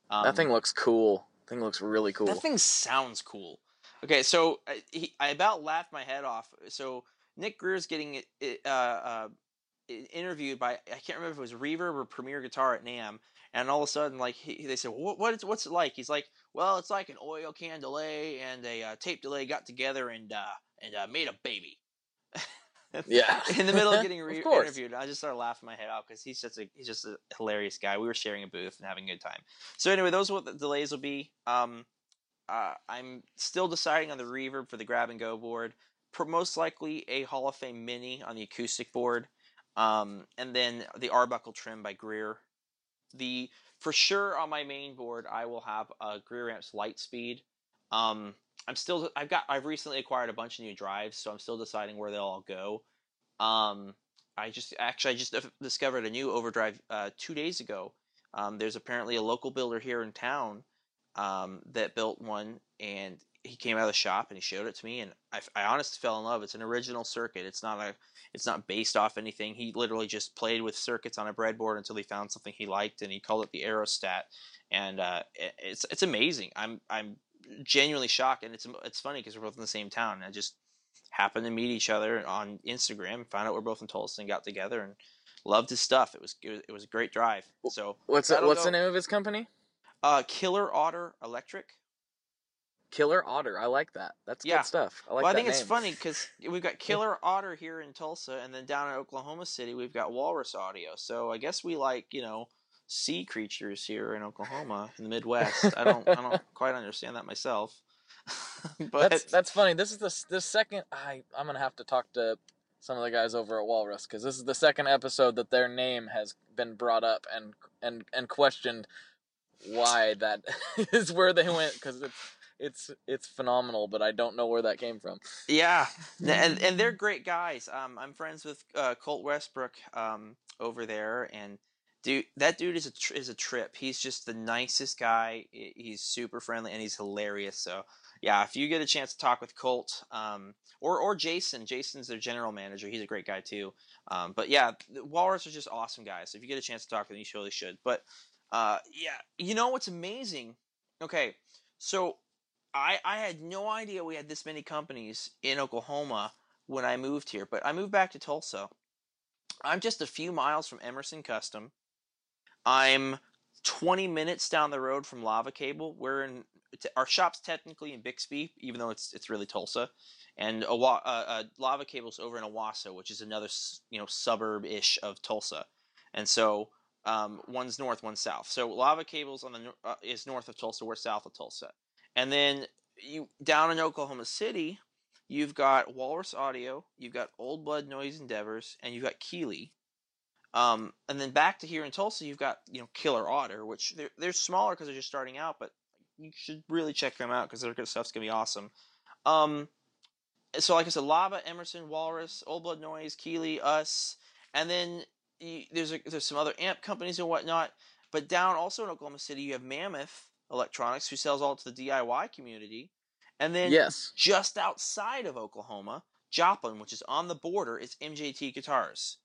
Um, that thing looks cool. That thing looks really cool. That thing sounds cool. Okay, so I, he, I about laughed my head off. So Nick Greer's getting uh, uh, interviewed by I can't remember if it was Reverb or Premier Guitar at NAMM, and all of a sudden, like he, they said, what, what is, what's it like? He's like, well, it's like an oil can delay and a uh, tape delay got together and uh, and uh, made a baby. yeah. In the middle of getting re- of interviewed, I just started laughing my head off because he's just a he's just a hilarious guy. We were sharing a booth and having a good time. So anyway, those are what the delays will be. Um, uh, I'm still deciding on the reverb for the grab and go board most likely a Hall of Fame Mini on the acoustic board, um, and then the Arbuckle trim by Greer. The for sure on my main board, I will have a Greer amps Lightspeed. Um, I'm still I've got I've recently acquired a bunch of new drives, so I'm still deciding where they'll all go. Um, I just actually I just discovered a new overdrive uh, two days ago. Um, there's apparently a local builder here in town um, that built one, and he came out of the shop and he showed it to me, and I, I honestly fell in love. It's an original circuit. It's not a, it's not based off anything. He literally just played with circuits on a breadboard until he found something he liked, and he called it the Aerostat, and uh, it's it's amazing. I'm I'm genuinely shocked, and it's it's funny because we're both in the same town. And I just happened to meet each other on Instagram, found out we're both in Tulsa, and got together and loved his stuff. It was it was, it was a great drive. So What's the, what's go. the name of his company? Uh, Killer Otter Electric. Killer Otter. I like that. That's Yeah. good stuff. I like well, I think it's funny because we've got Killer Otter here in Tulsa, and then down in Oklahoma City we've got Walrus Audio. So I guess we like you know sea creatures here in Oklahoma in the Midwest. I don't I don't quite understand that myself. but that's that's funny. This is the the second. I I'm gonna have to talk to some of the guys over at Walrus because this is the second episode that their name has been brought up and and and questioned why that is where they went because it's it's it's phenomenal, but I don't know where that came from. Yeah, and and they're great guys. Um, I'm friends with uh, Colt Westbrook um, over there, and dude, that dude is a tr- is a trip. He's just the nicest guy. He's super friendly and he's hilarious. So yeah, if you get a chance to talk with Colt, um, or or Jason, Jason's their general manager. He's a great guy too. Um, but yeah, the Walrus are just awesome guys. So if you get a chance to talk to them, you surely should. But uh, yeah, you know what's amazing? Okay, so I I had no idea we had this many companies in Oklahoma when I moved here, but I moved back to Tulsa. I'm just a few miles from Emerson Custom. I'm 20 minutes down the road from Lava Cable. We're in our shop's technically in Bixby, even though it's it's really Tulsa, and Awa, uh, uh, Lava Cable's over in Owasso, which is another you know suburb ish of Tulsa, and so um, one's north, one's south. So Lava Cable's on the uh, is north of Tulsa, we're south of Tulsa, and then you down in Oklahoma City, you've got Walrus Audio, you've got Old Blood Noise Endeavors, and you've got Keeley. Um, and then back to here in Tulsa, you've got you know Killer Otter, which they're they're smaller because they're just starting out, but you should really check them out because their good stuff's gonna be awesome. Um, so like I said, Lava, Emerson, Walrus, Old Blood Noise, Keeley, us, and then you, there's a, there's some other amp companies and whatnot. But down also in Oklahoma City, you have Mammoth Electronics, who sells all to the DIY community, and then Yes. just outside of Oklahoma, Joplin, which is on the border, is MJT Guitars.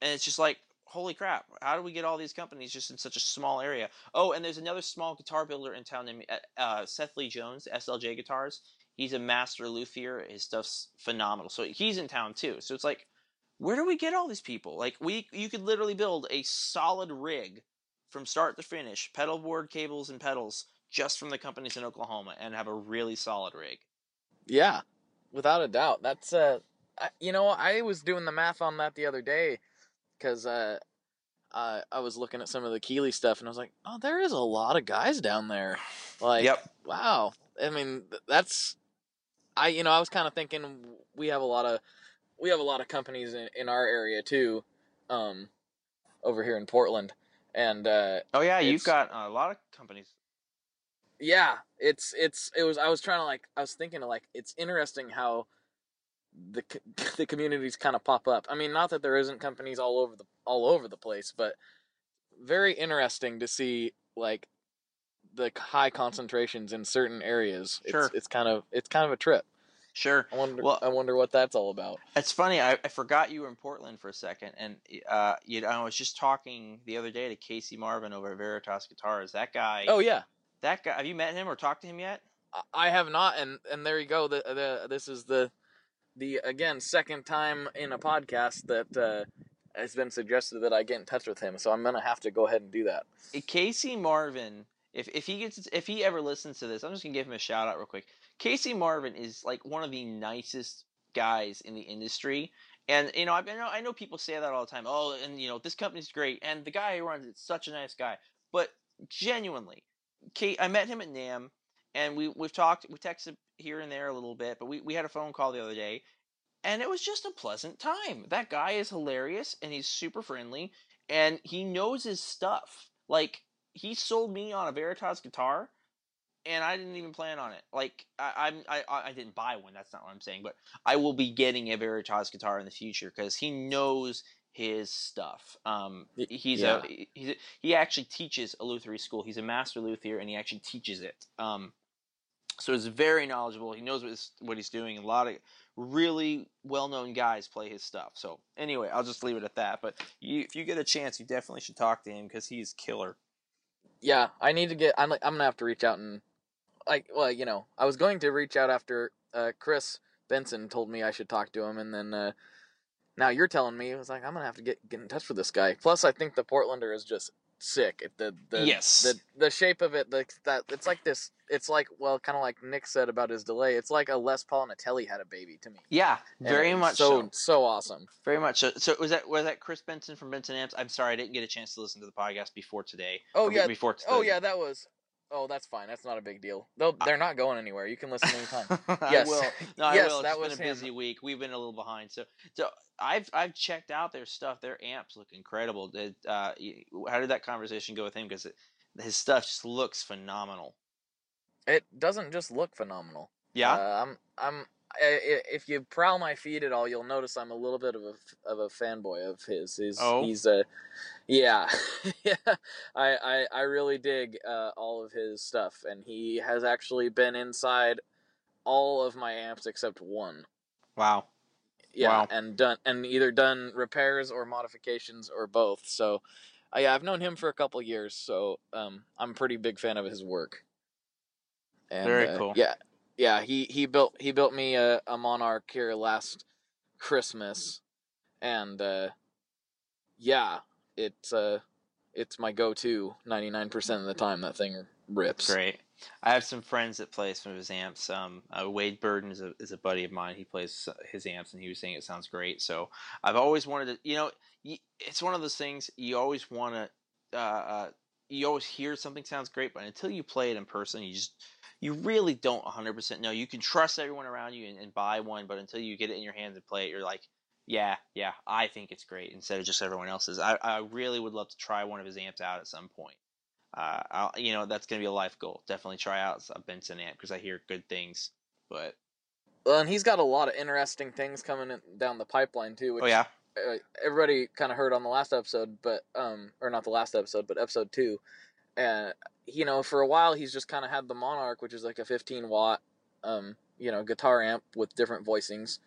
And it's just like, holy crap, how do we get all these companies just in such a small area? Oh, and there's another small guitar builder in town named uh, uh, Seth Lee Jones, SLJ Guitars. He's a master luthier. His stuff's phenomenal. So he's in town too. So it's like, where do we get all these people? Like we, you could literally build a solid rig from start to finish, pedal board, cables, and pedals, just from the companies in Oklahoma, and have a really solid rig. Yeah, without a doubt. That's uh, I, you know, I was doing the math on that the other day because uh, I I was looking at some of the Keeley stuff and I was like, oh, there is a lot of guys down there. Like, Yep. wow. I mean, that's I you know I was kind of thinking we have a lot of we have a lot of companies in, in our area too, um, over here in Portland, and uh, Oh yeah, you've got a lot of companies. yeah it's it's it was i was trying to like i was thinking of like it's interesting how the the communities kind of pop up i mean not that there isn't companies all over the all over the place but very interesting to see like the high concentrations in certain areas Sure. it's, it's kind of it's kind of a trip Sure. i wonder Well- i wonder what that's all about It's funny. I, I forgot you were in Portland for a second, and uh, you know, I was just talking the other day to Casey Marvin over at Veritas Guitars. That guy. oh yeah That guy. Have you met him or talked to him yet? I- have not, and and there you go. The, the this is the the again second time in a podcast that uh, it's been suggested that I get in touch with him. So I'm gonna have to go ahead and do that. Casey Marvin, if if he gets if he ever listens to this, I'm just gonna give him a shout out real quick. Casey Marvin is like one of the nicest guys in the industry. And you know, I know I know people say that all the time. Oh, and you know, this company's great, and the guy who runs it's such a nice guy. But genuinely, Kate, I met him at NAMM, and we we've talked, we texted here and there a little bit, but we we had a phone call the other day, and it was just a pleasant time. That guy is hilarious, and he's super friendly, and he knows his stuff. Like he sold me on a Veritas guitar, and I didn't even plan on it. Like I, I'm I I didn't buy one. That's not what I'm saying. But I will be getting a Veritas guitar in the future because he knows his stuff. Um, he's yeah. a he's a, he actually teaches a lutherie school. He's a master luthier, and he actually teaches it. Um, so he's very knowledgeable. He knows what, his, what he's doing. A lot of really well-known guys play his stuff. So anyway, I'll just leave it at that. But you, if you get a chance, you definitely should talk to him because he's killer. Yeah, I need to get. I'm like, I'm gonna have to reach out and like well, you know, I was going to reach out after uh, Chris Benson told me I should talk to him, and then uh, now you're telling me it was like I'm gonna have to get get in touch with this guy. Plus, I think the Portlander is just sick. It- The the Yes. the the shape of it, like that, it's like this. It's like well, kind of like Nick said about his delay. It's like a Les Paul and a had a baby to me. Yeah, very it's much so so. so awesome. Very much so. So was that was that Chris Benson from Benson Amps? I'm sorry, I didn't get a chance to listen to the podcast before today. Oh yeah, before. oh yeah, that was. Oh, that's fine. That's not a big deal. They'll, they're not going anywhere. You can listen anytime. I Yes. will. No, I Yes, will. It's that was been a him. busy week. We've been a little behind. So, so I've I've checked out their stuff. Their amps look incredible. Did, uh, how did that conversation go with him? Because his stuff just looks phenomenal. it doesn't just look phenomenal. Yeah. Uh, I'm I'm I- I- if you prowl my feed at all, you'll notice I'm a little bit of a of a fanboy of his. He's Oh? he's a yeah yeah. I, I I really dig uh, all of his stuff, and he has actually been inside all of my amps except one. wow. Yeah, Wow. and done and either done repairs or modifications or both. So, uh, yeah, I've known him for a couple years, so um, I'm a pretty big fan of his work. And, Very uh, cool. Yeah, yeah. He he built he built me a, a Monarch here last Christmas, and uh, yeah, it's uh, it's my go-to 99% of the time. That thing rips. Great. I have some friends that play some of his amps. Um, uh, Wade Burden is a, is a buddy of mine. He plays his amps, and he was saying it sounds great. So I've always wanted to, you know, it's one of those things you always want to, uh, uh, you always hear something sounds great, but until you play it in person, you just, you really don't 100% know. You can trust everyone around you and, and buy one, but until you get it in your hands and play it, you're like, yeah, yeah, I think it's great instead of just everyone else's. I, I really would love to try one of his amps out at some point uh, I'll, you know, that's gonna be a life goal. Definitely try out a Benson amp because I hear good things. But Well, and he's got a lot of interesting things coming in, down the pipeline too. Which, oh yeah, uh, everybody kind of heard on the last episode, but um, or not the last episode, but episode two. And you know, for a while, he's just kind of had the Monarch, which is like a 15 watt, um, you know, guitar amp with different voicings.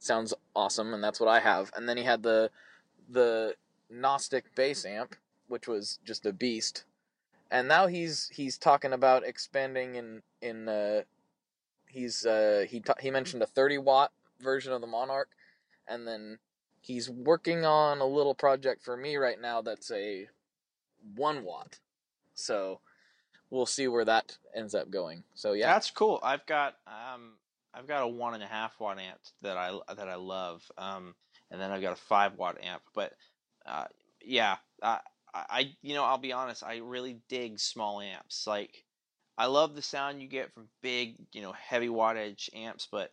Sounds awesome, and that's what I have. And then he had the the Gnostic bass amp, which was just a beast. And now he's he's talking about expanding in in uh, he's uh, he ta- he mentioned a 30 watt version of the Monarch, and then he's working on a little project for me right now that's a one watt. So we'll see where that ends up going. So yeah, that's cool. I've got um, I've got a one and a half watt amp that I that I love. Um, and then I've got a five watt amp. But uh, yeah, I, I you know I'll be honest. I really dig small amps. Like I love the sound you get from big, you know, heavy wattage amps, but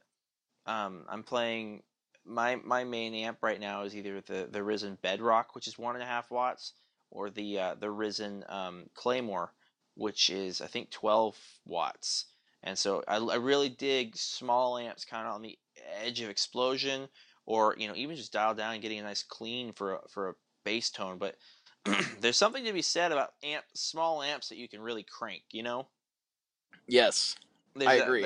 um, I'm playing my my main amp right now is either the the Risen Bedrock, which is one and a half watts, or the uh, the Risen um, Claymore, which is I think 12 watts. And so I, I really dig small amps, kind of on the edge of explosion, or you know even just dial down and getting a nice clean for a, for a bass tone. But there's something to be said about amp small amps that you can really crank. You know. yes, There's I agree.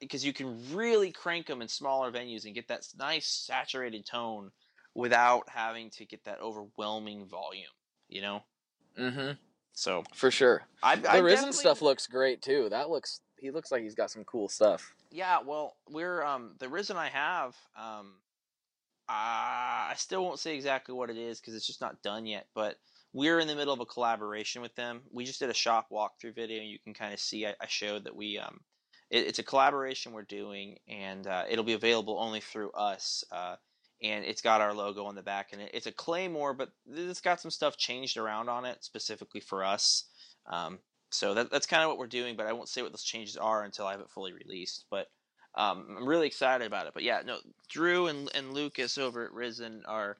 because you can really crank them in smaller venues and get that nice saturated tone without having to get that overwhelming volume. You know. mm-hmm, So for sure. I, The I Risen stuff looks great too. That looks he looks like he's got some cool stuff. Yeah, well, we're um the Risen I have um I still won't say exactly what it is because it's just not done yet, but we're in the middle of a collaboration with them. We just did a shop walkthrough video. You can kind of see I, I showed that we um it, it's a collaboration we're doing, and uh, it'll be available only through us. Uh, and it's got our logo on the back, and it, it's a Claymore, but it's got some stuff changed around on it specifically for us. Um, so that, that's kind of what we're doing, but I won't say what those changes are until I have it fully released. But um, I'm really excited about it. But yeah, no, Drew and, and Lucas over at Risen are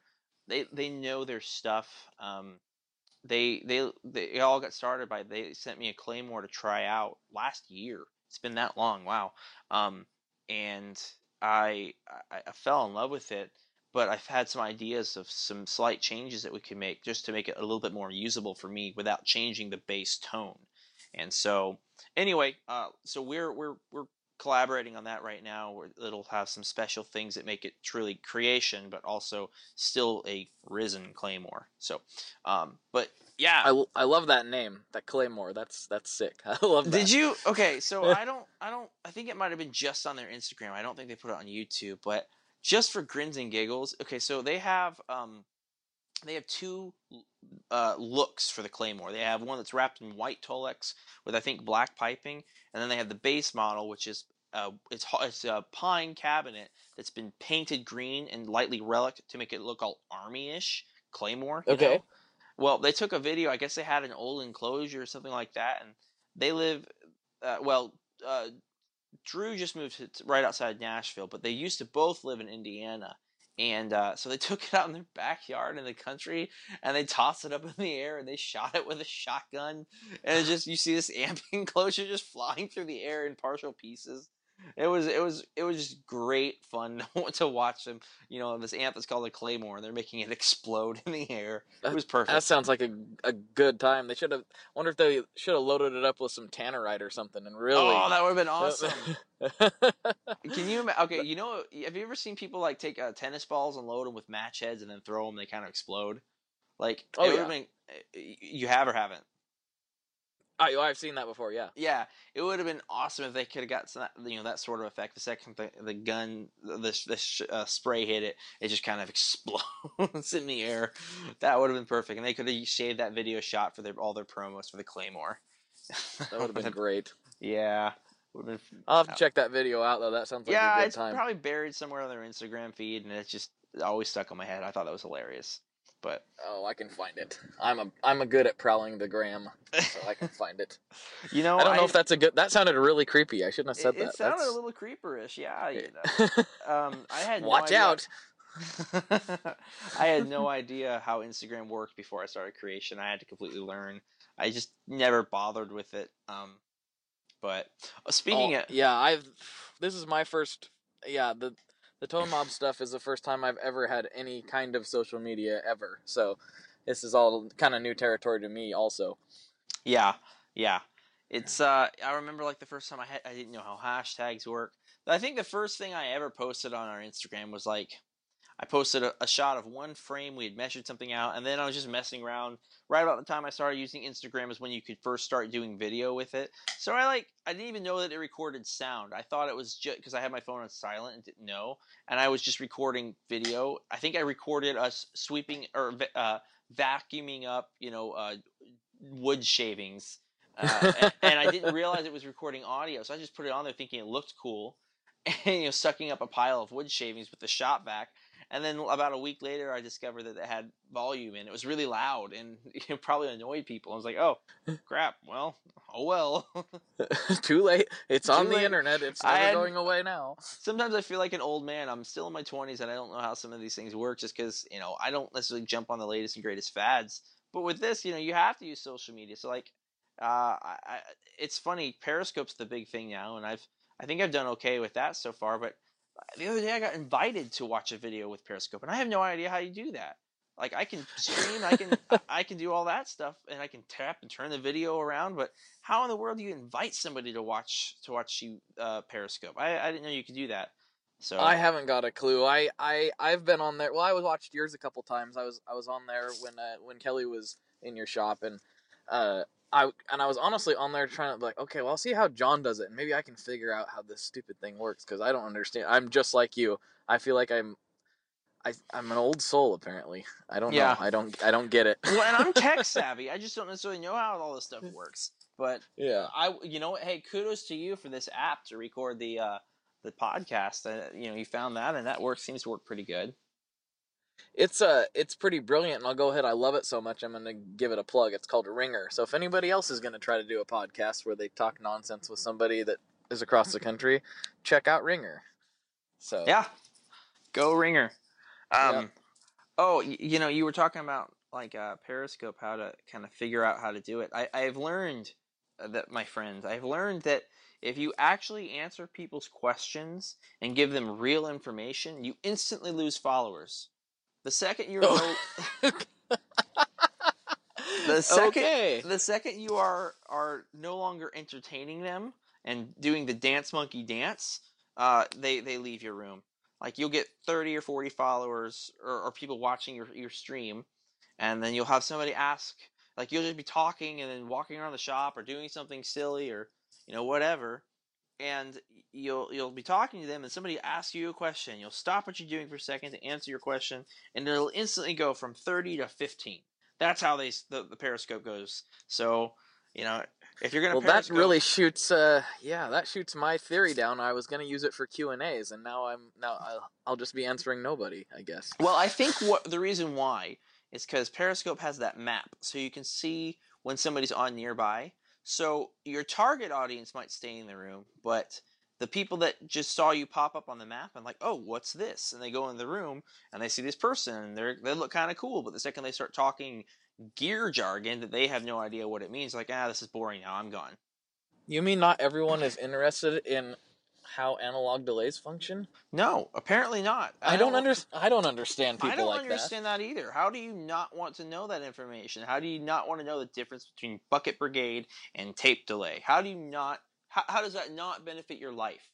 they they know their stuff. Um, they they they all got started by they sent me a Claymore to try out last year. It's been that long, wow. Um, and I, I I fell in love with it. But I've had some ideas of some slight changes that we can make just to make it a little bit more usable for me without changing the bass tone. And so, anyway, uh, so we're we're we're collaborating on that right now. Where it'll have some special things that make it truly creation, but also still a risen claymore. So, um, but Yeah. I, I love that name, that Claymore. That's that's sick. I love that. Did you? Okay, so I don't, I don't, I think it might have been just on their Instagram. I don't think they put it on YouTube, but just for grins and giggles. Okay, so they have, um, they have two uh, looks for the Claymore. They have one that's wrapped in white Tolex with I think black piping, and then they have the base model, which is uh, it's it's a pine cabinet that's been painted green and lightly relic to make it look all army-ish Claymore. Okay. know? Well, they took a video. I guess they had an old enclosure or something like that, and they live. Uh, well, uh, Drew just moved to right outside Nashville, but they used to both live in Indiana. And uh, so they took it out in their backyard in the country, and they tossed it up in the air, and they shot it with a shotgun, and just you see this amp enclosure just flying through the air in partial pieces. It was it was it was just great fun to watch them. You know, this amp that's called a Claymore, and they're making it explode in the air. It was perfect. That sounds like a, a good time. They should have. Wonder if they should have loaded it up with some tannerite or something and really. Oh, that would have been awesome. Can you? Okay, you know, have you ever seen people like take uh, tennis balls and load them with match heads and then throw them? They kind of explode. Like, Oh, it would yeah. been. uh, You have or haven't? I, I've seen that before. Yeah. Yeah, it would have been awesome if they could have got some, you know, that sort of effect. The second the, the gun, the the sh- uh, spray hit it, it just kind of explodes in the air. That would have been perfect, and they could have saved that video shot for their all their promos for the Claymore. That would have been great. Yeah, been I'll have to check that video out though. That sounds like yeah, a good it's time. probably buried somewhere on their Instagram feed, and it's just always stuck on my head. I thought that was hilarious, but Oh, I can find it. I'm a I'm a good at prowling the gram, so I can find it. you know, I don't know if that's a good. That sounded really creepy. I shouldn't have said it, that. it sounded That's- a little creeperish. Yeah, you know. um, I had Watch idea- out. I had no idea how Instagram worked before I started creation. I had to completely learn. I just never bothered with it. Um, but uh, speaking Oh, of yeah, I've. This is my first. Yeah, the the Tone Mob stuff is the first time I've ever had any kind of social media ever. So this is all kind of new territory to me, also. Yeah, yeah. It's uh I remember like the first time I had I didn't know how hashtags work. I think the first thing I ever posted on our Instagram was like I posted a, a shot of one frame we had measured something out and then I was just messing around right about the time I started using Instagram is when you could first start doing video with it. So I like I didn't even know that it recorded sound. I thought it was just because I had my phone on silent and didn't know and I was just recording video. I think I recorded us sweeping or uh vacuuming up, you know, uh wood shavings uh, and, and I didn't realize it was recording audio, so I just put it on there thinking it looked cool, and you know, sucking up a pile of wood shavings with the shop vac. And then about a week later, I discovered that it had volume and it was really loud and it probably annoyed people. I was like, "Oh, crap! Well, oh well." Too late. It's on Too the internet. It's never had- going away now. Sometimes I feel like an old man. I'm still in my 20s and I don't know how some of these things work just because you know I don't necessarily jump on the latest and greatest fads. But with this, you know, you have to use social media. So like, uh, I, I, it's funny. Periscope's the big thing now, and I've I think I've done okay with that so far. But the other day I got invited to watch a video with Periscope, and I have no idea how you do that. Like I can stream, I can I can do all that stuff, and I can tap and turn the video around. But how in the world do you invite somebody to watch to watch you uh, Periscope? I, I didn't know you could do that. So I haven't got a clue. I, I I've been on there. Well, I was watched yours a couple times. I was I was on there when uh, when Kelly was in your shop, and uh, I and I was honestly on there trying to like, okay, well, I'll see how John does it, and maybe I can figure out how this stupid thing works because I don't understand. I'm just like you. I feel like I'm. I, I'm an old soul apparently. I don't Yeah. know. I don't I don't get it. well, and I'm tech savvy. I just don't necessarily know how all this stuff works. But yeah. I, you know, hey, kudos to you for this app to record the uh, the podcast. Uh, you know, you found that, and that work seems to work pretty good. It's uh it's pretty brilliant and I'll go ahead. I love it so much I'm gonna give it a plug. It's called Ringr. So if anybody else is gonna try to do a podcast where they talk nonsense with somebody that is across the country, check out Ringr. So Yeah, go Ringr. Um, Yeah. oh, you know, you were talking about like uh, Periscope, how to kind of figure out how to do it. I, I've learned uh, that, my friends, I've learned that if you actually answer people's questions and give them real information, you instantly lose followers. The second you're Oh. no, the second okay. the second you are are no longer entertaining them and doing the dance monkey dance, uh, they they leave your room. Like you'll get thirty or forty followers or, or people watching your your stream, and then you'll have somebody ask Like you'll just be talking and then walking around the shop or doing something silly or you know whatever, and you'll you'll be talking to them and somebody asks you a question. You'll stop what you're doing for a second to answer your question, and it'll instantly go from 30 to 15. That's how they the, the periscope goes. So you know if you're gonna well, that really shoots. Uh, yeah, that shoots my theory down. I was gonna use it for Q and A's, and now I'm now I'll, I'll just be answering nobody. I guess. Well, I think what the reason why is because Periscope has that map, so you can see when somebody's on nearby. So your target audience might stay in the room, but the people that just saw you pop up on the map and like, oh, what's this? And they go in the room and they see this person and they they look kind of cool, but the second they start talking gear jargon that they have no idea what it means. Like, ah, this is boring now. I'm gone. You mean not everyone is interested in how analog delays function? No, apparently not. I, I don't, don't understand. I don't understand people I don't like understand that. that either. How do you not want to know that information? How do you not want to know the difference between bucket brigade and tape delay? How do you not? How, how does that not benefit your life?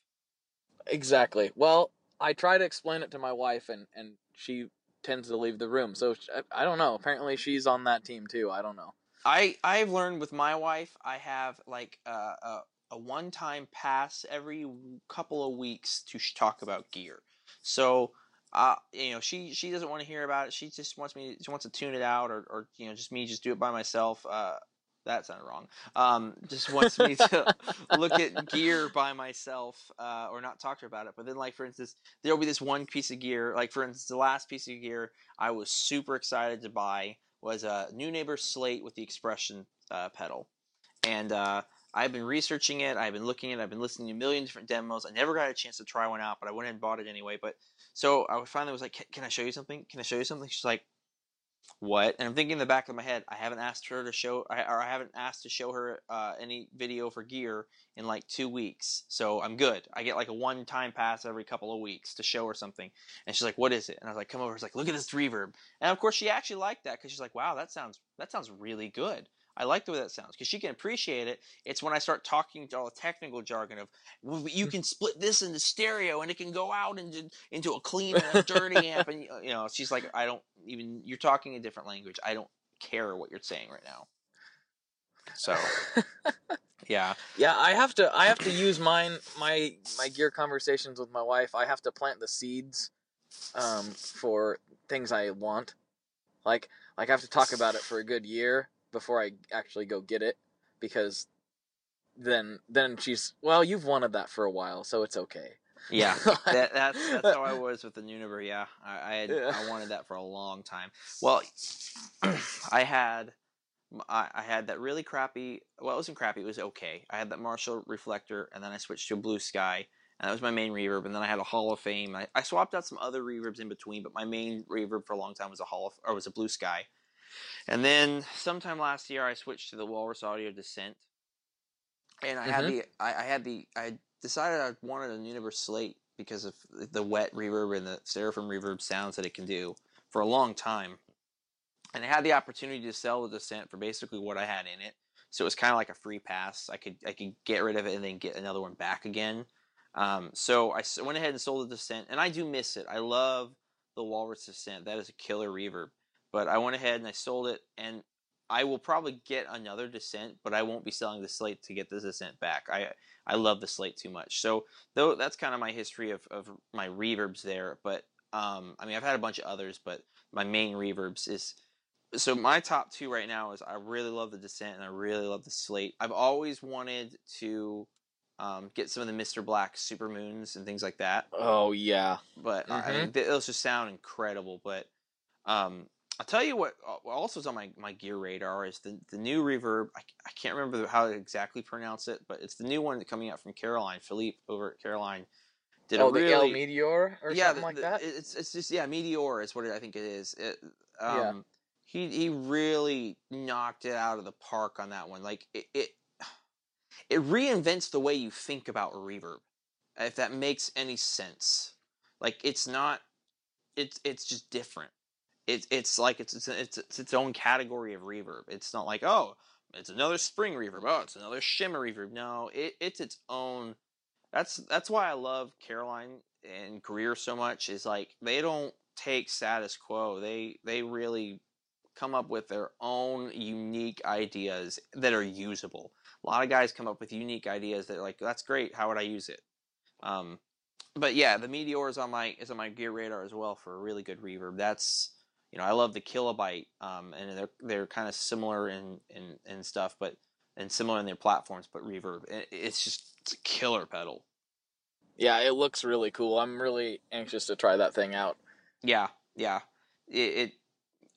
Exactly. Well, I try to explain it to my wife, and and she tends to leave the room. So I, I don't know. Apparently, she's on that team too. I don't know. I I've learned with my wife. I have like a a, a one time pass every couple of weeks to talk about gear. So. Uh, you know, she she doesn't want to hear about it. She just wants me. She wants to tune it out, or, or you know, just me just do it by myself. Uh, that sounded wrong. Um, just wants me to look at gear by myself uh, or not talk to her about it. But then, like for instance, there'll be this one piece of gear. Like for instance, the last piece of gear I was super excited to buy was a Neunaber slate with the expression uh, pedal, and uh, I've been researching it. I've been looking at. it. I've been listening to a million different demos. I never got a chance to try one out, but I went and bought it anyway. But so I finally was like, "Can I show you something? Can I show you something?" She's like, what? And I'm thinking in the back of my head, I haven't asked her to show, or I haven't asked to show her uh, any video for gear in like two weeks. So I'm good. I get like a one time pass every couple of weeks to show her something. And she's like, what is it? And I was like, come over. She's like, look at this reverb. And of course, she actually liked that because she's like, wow, that sounds, that sounds really good. I like the way that sounds because she can appreciate it. It's when I start talking to all the technical jargon of well, you can split this into stereo and it can go out into into a clean and a dirty amp, and you know she's like, I don't even you're talking a different language. I don't care what you're saying right now. So yeah, yeah, I have to I have to use mine my my gear conversations with my wife. I have to plant the seeds um, for things I want. Like like I have to talk about it for a good year before I actually go get it because then then she's well you've wanted that for a while so it's okay. Yeah. That, that's that's how i was with the Neunaber yeah. I I, had, yeah. I wanted that for a long time. Well i had I, I had that really crappy well it wasn't crappy it was okay. I had that marshall reflector and then i switched to a blue sky and that was my main reverb and then i had a hall of fame. I, I swapped out some other reverbs in between but my main reverb for a long time was a hall of, or was a blue sky and then sometime last year, I switched to the Walrus Audio Descent, and I mm-hmm. had the I, I, had the I decided I wanted a Neunaber Slate because of the wet reverb and the Seraphim reverb sounds that it can do for a long time. And I had the opportunity to sell the Descent for basically what I had in it, so it was kind of like a free pass. I could I could get rid of it and then get another one back again. Um, so I went ahead and sold the Descent, and I do miss it. I love the Walrus Descent. That is a killer reverb. But I went ahead and I sold it, and I will probably get another Descent, but I won't be selling the Slate to get the Descent back. I I love the Slate too much. So though that's kind of my history of, of my reverbs there. But um, I mean I've had a bunch of others, but my main reverbs is so my top two right now is I really love the Descent and I really love the Slate. I've always wanted to um, get some of the Mr. Black Super Moons and things like that. Oh yeah, but mm-hmm. I mean, those just sound incredible. But um, I'll tell you what uh, also is on my, my gear radar is the, the new reverb. I, I can't remember how to exactly pronounce it, but it's the new one coming out from Caroline. Philippe over at Caroline did oh, a really, the El Meteor or yeah, something the, like the, that. It's it's just yeah, Meteor is what I think it is. It, um, yeah. He he really knocked it out of the park on that one. Like it, it it reinvents the way you think about reverb, if that makes any sense. Like it's not, it's it's just different it's it's like it's it's, it's it's its own category of reverb. It's not like oh, it's another spring reverb. Oh, it's another shimmer reverb. No, it, it's its own. That's that's why I love Caroline and Greer so much. Is like they don't take status quo. They they really come up with their own unique ideas that are usable. A lot of guys come up with unique ideas that like, that's great. How would I use it? Um, but yeah, the Meteor is on my is on my gear radar as well for a really good reverb. That's you know I love the Kilobyte, um, and they're they're kind of similar in, in in stuff, but and similar in their platforms, but reverb. It's just it's a killer pedal. Yeah, it looks really cool. I'm really anxious to try that thing out. Yeah, yeah. It, it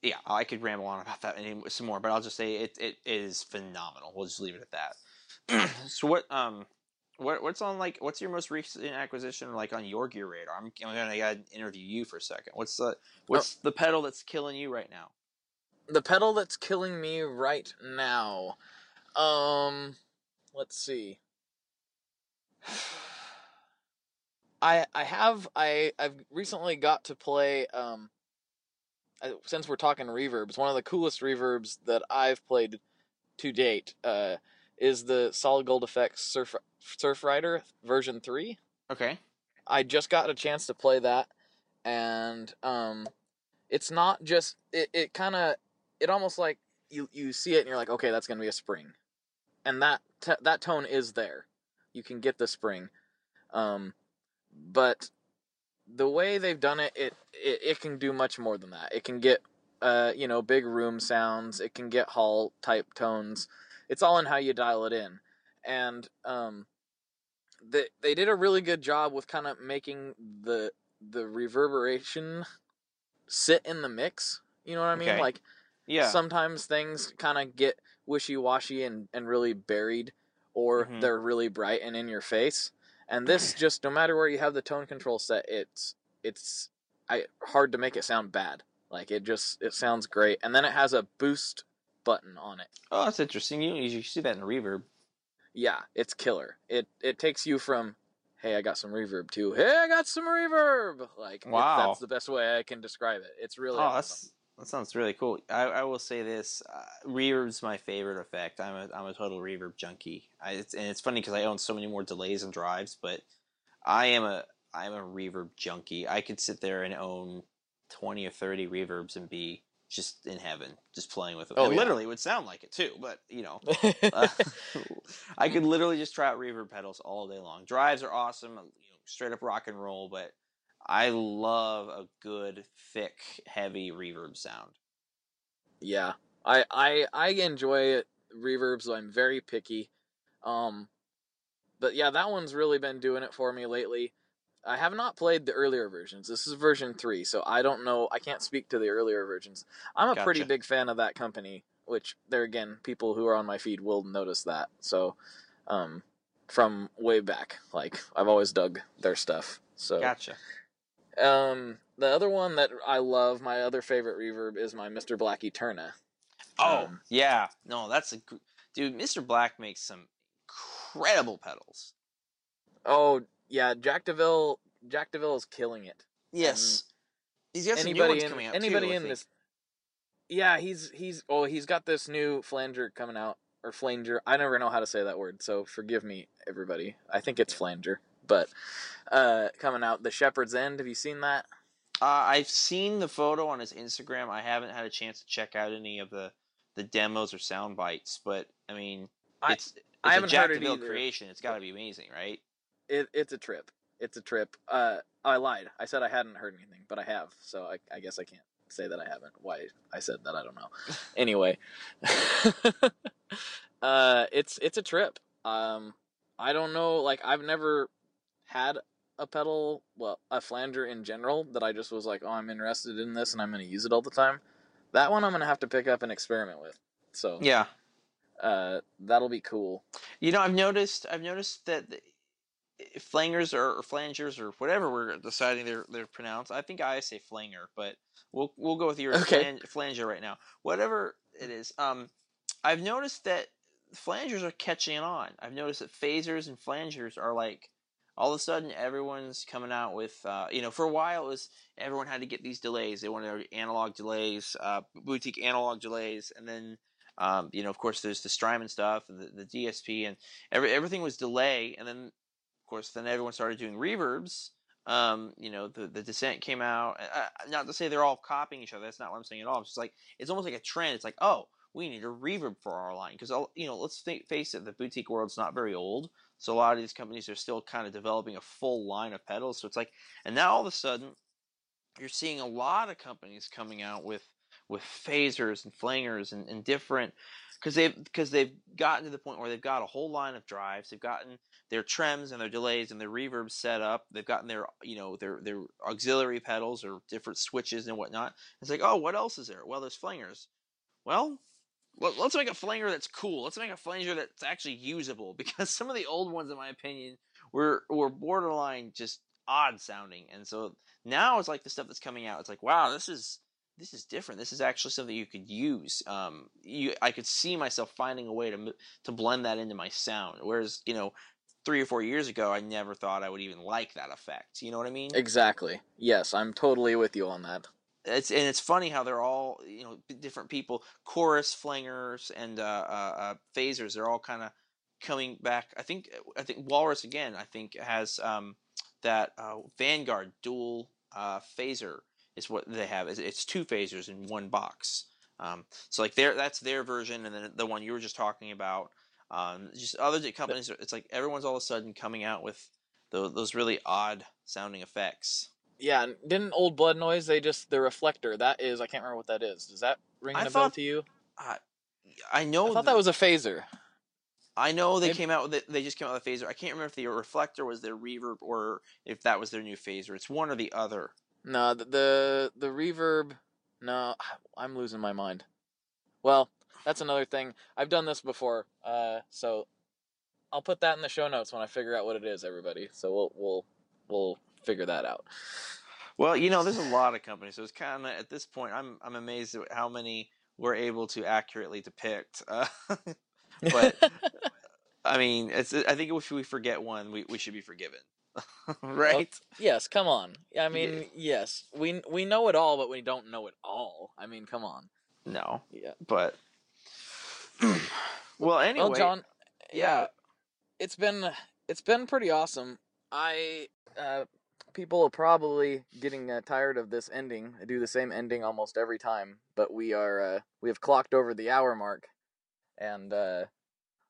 yeah, I could ramble on about that some more, but I'll just say it, it is phenomenal. We'll just leave it at that. so what um what what's on like what's your most recent acquisition like on your gear radar? I'm, I'm gonna gotta interview you for a second. What's the what's oh. the pedal that's killing you right now? The pedal that's killing me right now. Um let's see. I I have I I've recently got to play um since we're talking reverbs, one of the coolest reverbs that I've played to date uh, is the Solid Gold Effects Surf Surf Rider version three. Okay. I just got a chance to play that, and um, it's not just it. It kind of it almost like you you see it and you're like, okay, that's gonna be a spring, and that t- that tone is there. You can get the spring, um, but the way they've done it, it, it, it can do much more than that. It can get, uh, you know, big room sounds. It can get hall type tones. It's all in how you dial it in, and um, they they did a really good job with kind of making the the reverberation sit in the mix. You know what I mean? Okay. Like, yeah. Sometimes things kind of get wishy washy and and really buried, or mm-hmm. they're really bright and in your face. And this just no matter where you have the tone control set, it's it's I hard to make it sound bad. Like it just it sounds great. And then it has a boost button on it. Oh, that's interesting. You you see that in reverb. Yeah, it's killer. It it takes you from hey, I got some reverb too. Hey, I got some reverb. Like wow, that's the best way I can describe it. It's really oh, awesome. That sounds really cool. I, I will say this: uh, reverb's my favorite effect. I'm a I'm a total reverb junkie. I, it's, and it's funny because I own so many more delays and drives, but I am a I'm a reverb junkie. I could sit there and own twenty or thirty reverbs and be just in heaven, just playing with it. Oh, yeah. literally, it would sound like it too. But you know, uh, I could literally just try out reverb pedals all day long. Drives are awesome, you know, straight up rock and roll, but I love a good, thick, heavy reverb sound. Yeah, I I I enjoy reverbs. So I'm very picky. Um, but yeah, that one's really been doing it for me lately. I have not played the earlier versions. This is version three, so I don't know. I can't speak to the earlier versions. I'm a gotcha. pretty big fan of that company, which there again, people who are on my feed will notice that. So, um, from way back, like I've always dug their stuff. So gotcha. Um, the other one that I love, my other favorite reverb is my Mr. Black Eterna. Oh um, yeah, no, that's a dude. Mr. Black makes some incredible pedals. Oh yeah, Jack Deville. Jack Deville is killing it. Yes, and he's got some anybody new ones in, coming out Anybody too, in this? Yeah, he's he's oh he's got this new flanger coming out or flanger. I never know how to say that word, so forgive me, everybody. I think it's flanger but uh, coming out the Shepherd's End. Have you seen that? Uh, I've seen the photo on his Instagram. I haven't had a chance to check out any of the the demos or sound bites, but I mean, it's, it's I haven't a Jack DeVille creation. It's got to be amazing, right? It, it's a trip. It's a trip. Uh, I lied. I said I hadn't heard anything, but I have. So I, I guess I can't say that I haven't. Why I said that I don't know. anyway, uh, it's it's a trip. Um, I don't know. Like I've never had a pedal, well, a flanger in general that I just was like, oh, I'm interested in this and I'm going to use it all the time. That one I'm going to have to pick up and experiment with. So yeah, uh, that'll be cool. You know, I've noticed I've noticed that flangers or, or flangers or whatever we're deciding they're they're pronounced. I think I say flanger, but we'll we'll go with your okay. flanger right now. Whatever it is. Um, I've noticed that flangers are catching on. I've noticed that phasers and flangers are like all of a sudden everyone's coming out with uh, you know for a while it was everyone had to get these delays they wanted analog delays uh, boutique analog delays and then um, you know of course there's the Strymon stuff and the, the DSP and every, everything was delay and then course then everyone started doing reverbs Um, you know, the the Descent came out. Uh, not to say they're all copying each other. That's not what I'm saying at all. It's just like it's almost like a trend. It's like, oh, we need a reverb for our line because you know, let's face it, the boutique world's not very old. So a lot of these companies are still kind of developing a full line of pedals. So it's like, and now all of a sudden, you're seeing a lot of companies coming out with with phasers and flangers and, and different because they've because they've gotten to the point where they've got a whole line of drives. They've gotten their trems and their delays and their reverbs set up. They've gotten their you know their their auxiliary pedals or different switches and whatnot. It's like oh, what else is there? Well, there's flangers. Well, let's make a flanger that's cool. Let's make a flanger that's actually usable because some of the old ones, in my opinion, were were borderline just odd sounding. And so now it's like the stuff that's coming out. It's like wow, this is this is different. This is actually something you could use. Um, you, I could see myself finding a way to to blend that into my sound. Whereas, you know, three or four years ago, I never thought I would even like that effect. You know what I mean? Exactly. Yes, I'm totally with you on that. It's and it's funny how they're all you know different people, chorus flangers and uh, uh, uh, phasers. They're all kind of coming back. I think I think Walrus again. I think has um, that uh, Vanguard dual uh, phaser is what they have. It's two phasers in one box. Um, so like their that's their version, and then the one you were just talking about. Um, just other companies, it's like everyone's all of a sudden coming out with those, those really odd sounding effects. Yeah, didn't Old Blood Noise? They just the reflector. That is, I can't remember what that is. Does that ring a bell to you? I, I know. I thought that was a phaser. I know they Maybe. came out with They just came out with a phaser. I can't remember if the reflector was their reverb or if that was their new phaser. It's one or the other. No, the, the the reverb. No, I'm losing my mind. Well, that's another thing. I've done this before, uh, so I'll put that in the show notes when I figure out what it is, everybody. So we'll we'll we'll figure that out. Well, you know, there's a lot of companies, so it's kind of at this point, I'm I'm amazed at how many we're able to accurately depict. Uh, but I mean, it's I think if we forget one, we, we should be forgiven. right? Well, yes, come on. I mean, yeah. yes, we we know it all, but we don't know it all. I mean, come on. No. Yeah. But well, anyway. Well, John. Yeah. yeah. It's been it's been pretty awesome. I uh, people are probably getting uh, tired of this ending. I do the same ending almost every time, but we are uh, we have clocked over the hour mark, and uh,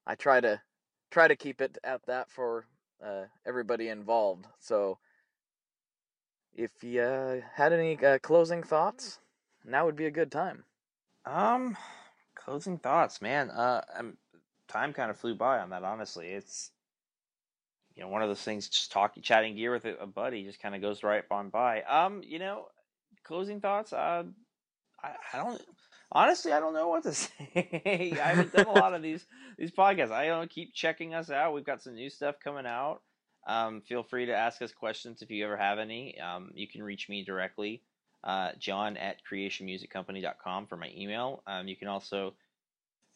I try to try to keep it at that for uh, everybody involved. So, if you uh, had any uh, closing thoughts, now would be a good time. Um, closing thoughts, man. Uh, I'm, time kind of flew by on that. Honestly, it's you know one of those things. Just talking, chatting gear with a buddy just kind of goes right on by. Um, you know, closing thoughts. Uh, I, I don't honestly, I don't know what to say. I haven't done a lot of these these podcasts. I don't keep checking us out. We've got some new stuff coming out. Um, feel free to ask us questions if you ever have any. Um, you can reach me directly, uh, John at creationmusiccompany.com for my email. Um, you can also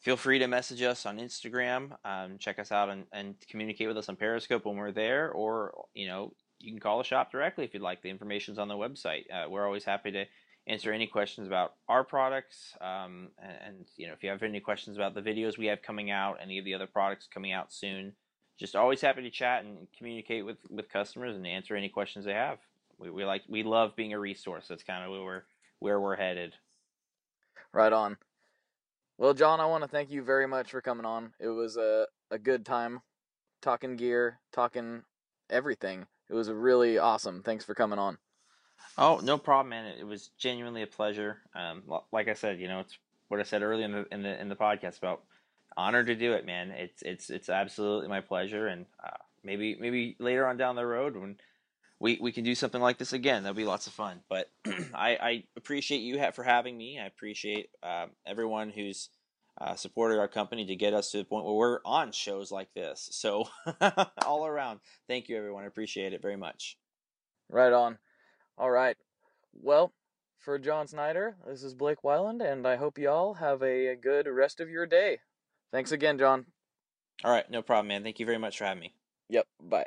feel free to message us on Instagram. Um, check us out and, and communicate with us on Periscope when we're there, or you know you can call the shop directly if you'd like. The information's on the website. Uh, we're always happy to answer any questions about our products. Um, and, and, you know, if you have any questions about the videos we have coming out, any of the other products coming out soon, just always happy to chat and communicate with, with customers and answer any questions they have. We, we like we love being a resource. That's kind of where we're where we're headed. Right on. Well, John, I want to thank you very much for coming on. It was a a good time talking gear, talking everything. It was really awesome. Thanks for coming on. Oh, no problem, man. It was genuinely a pleasure. Um, like I said, you know, it's what I said earlier in the in the in the podcast about honored to do it, man. It's it's it's absolutely my pleasure, and uh, maybe maybe later on down the road when we we can do something like this again, that'll be lots of fun. But I, I appreciate you for having me. I appreciate uh, everyone who's uh, supported our company to get us to the point where we're on shows like this. So all around, thank you, everyone. I appreciate it very much. Right on. All right. Well, for John Snyder, this is Blake Wyland, and I hope you all have a good rest of your day. Thanks again, John. All right, no problem, man. Thank you very much for having me. Yep, bye.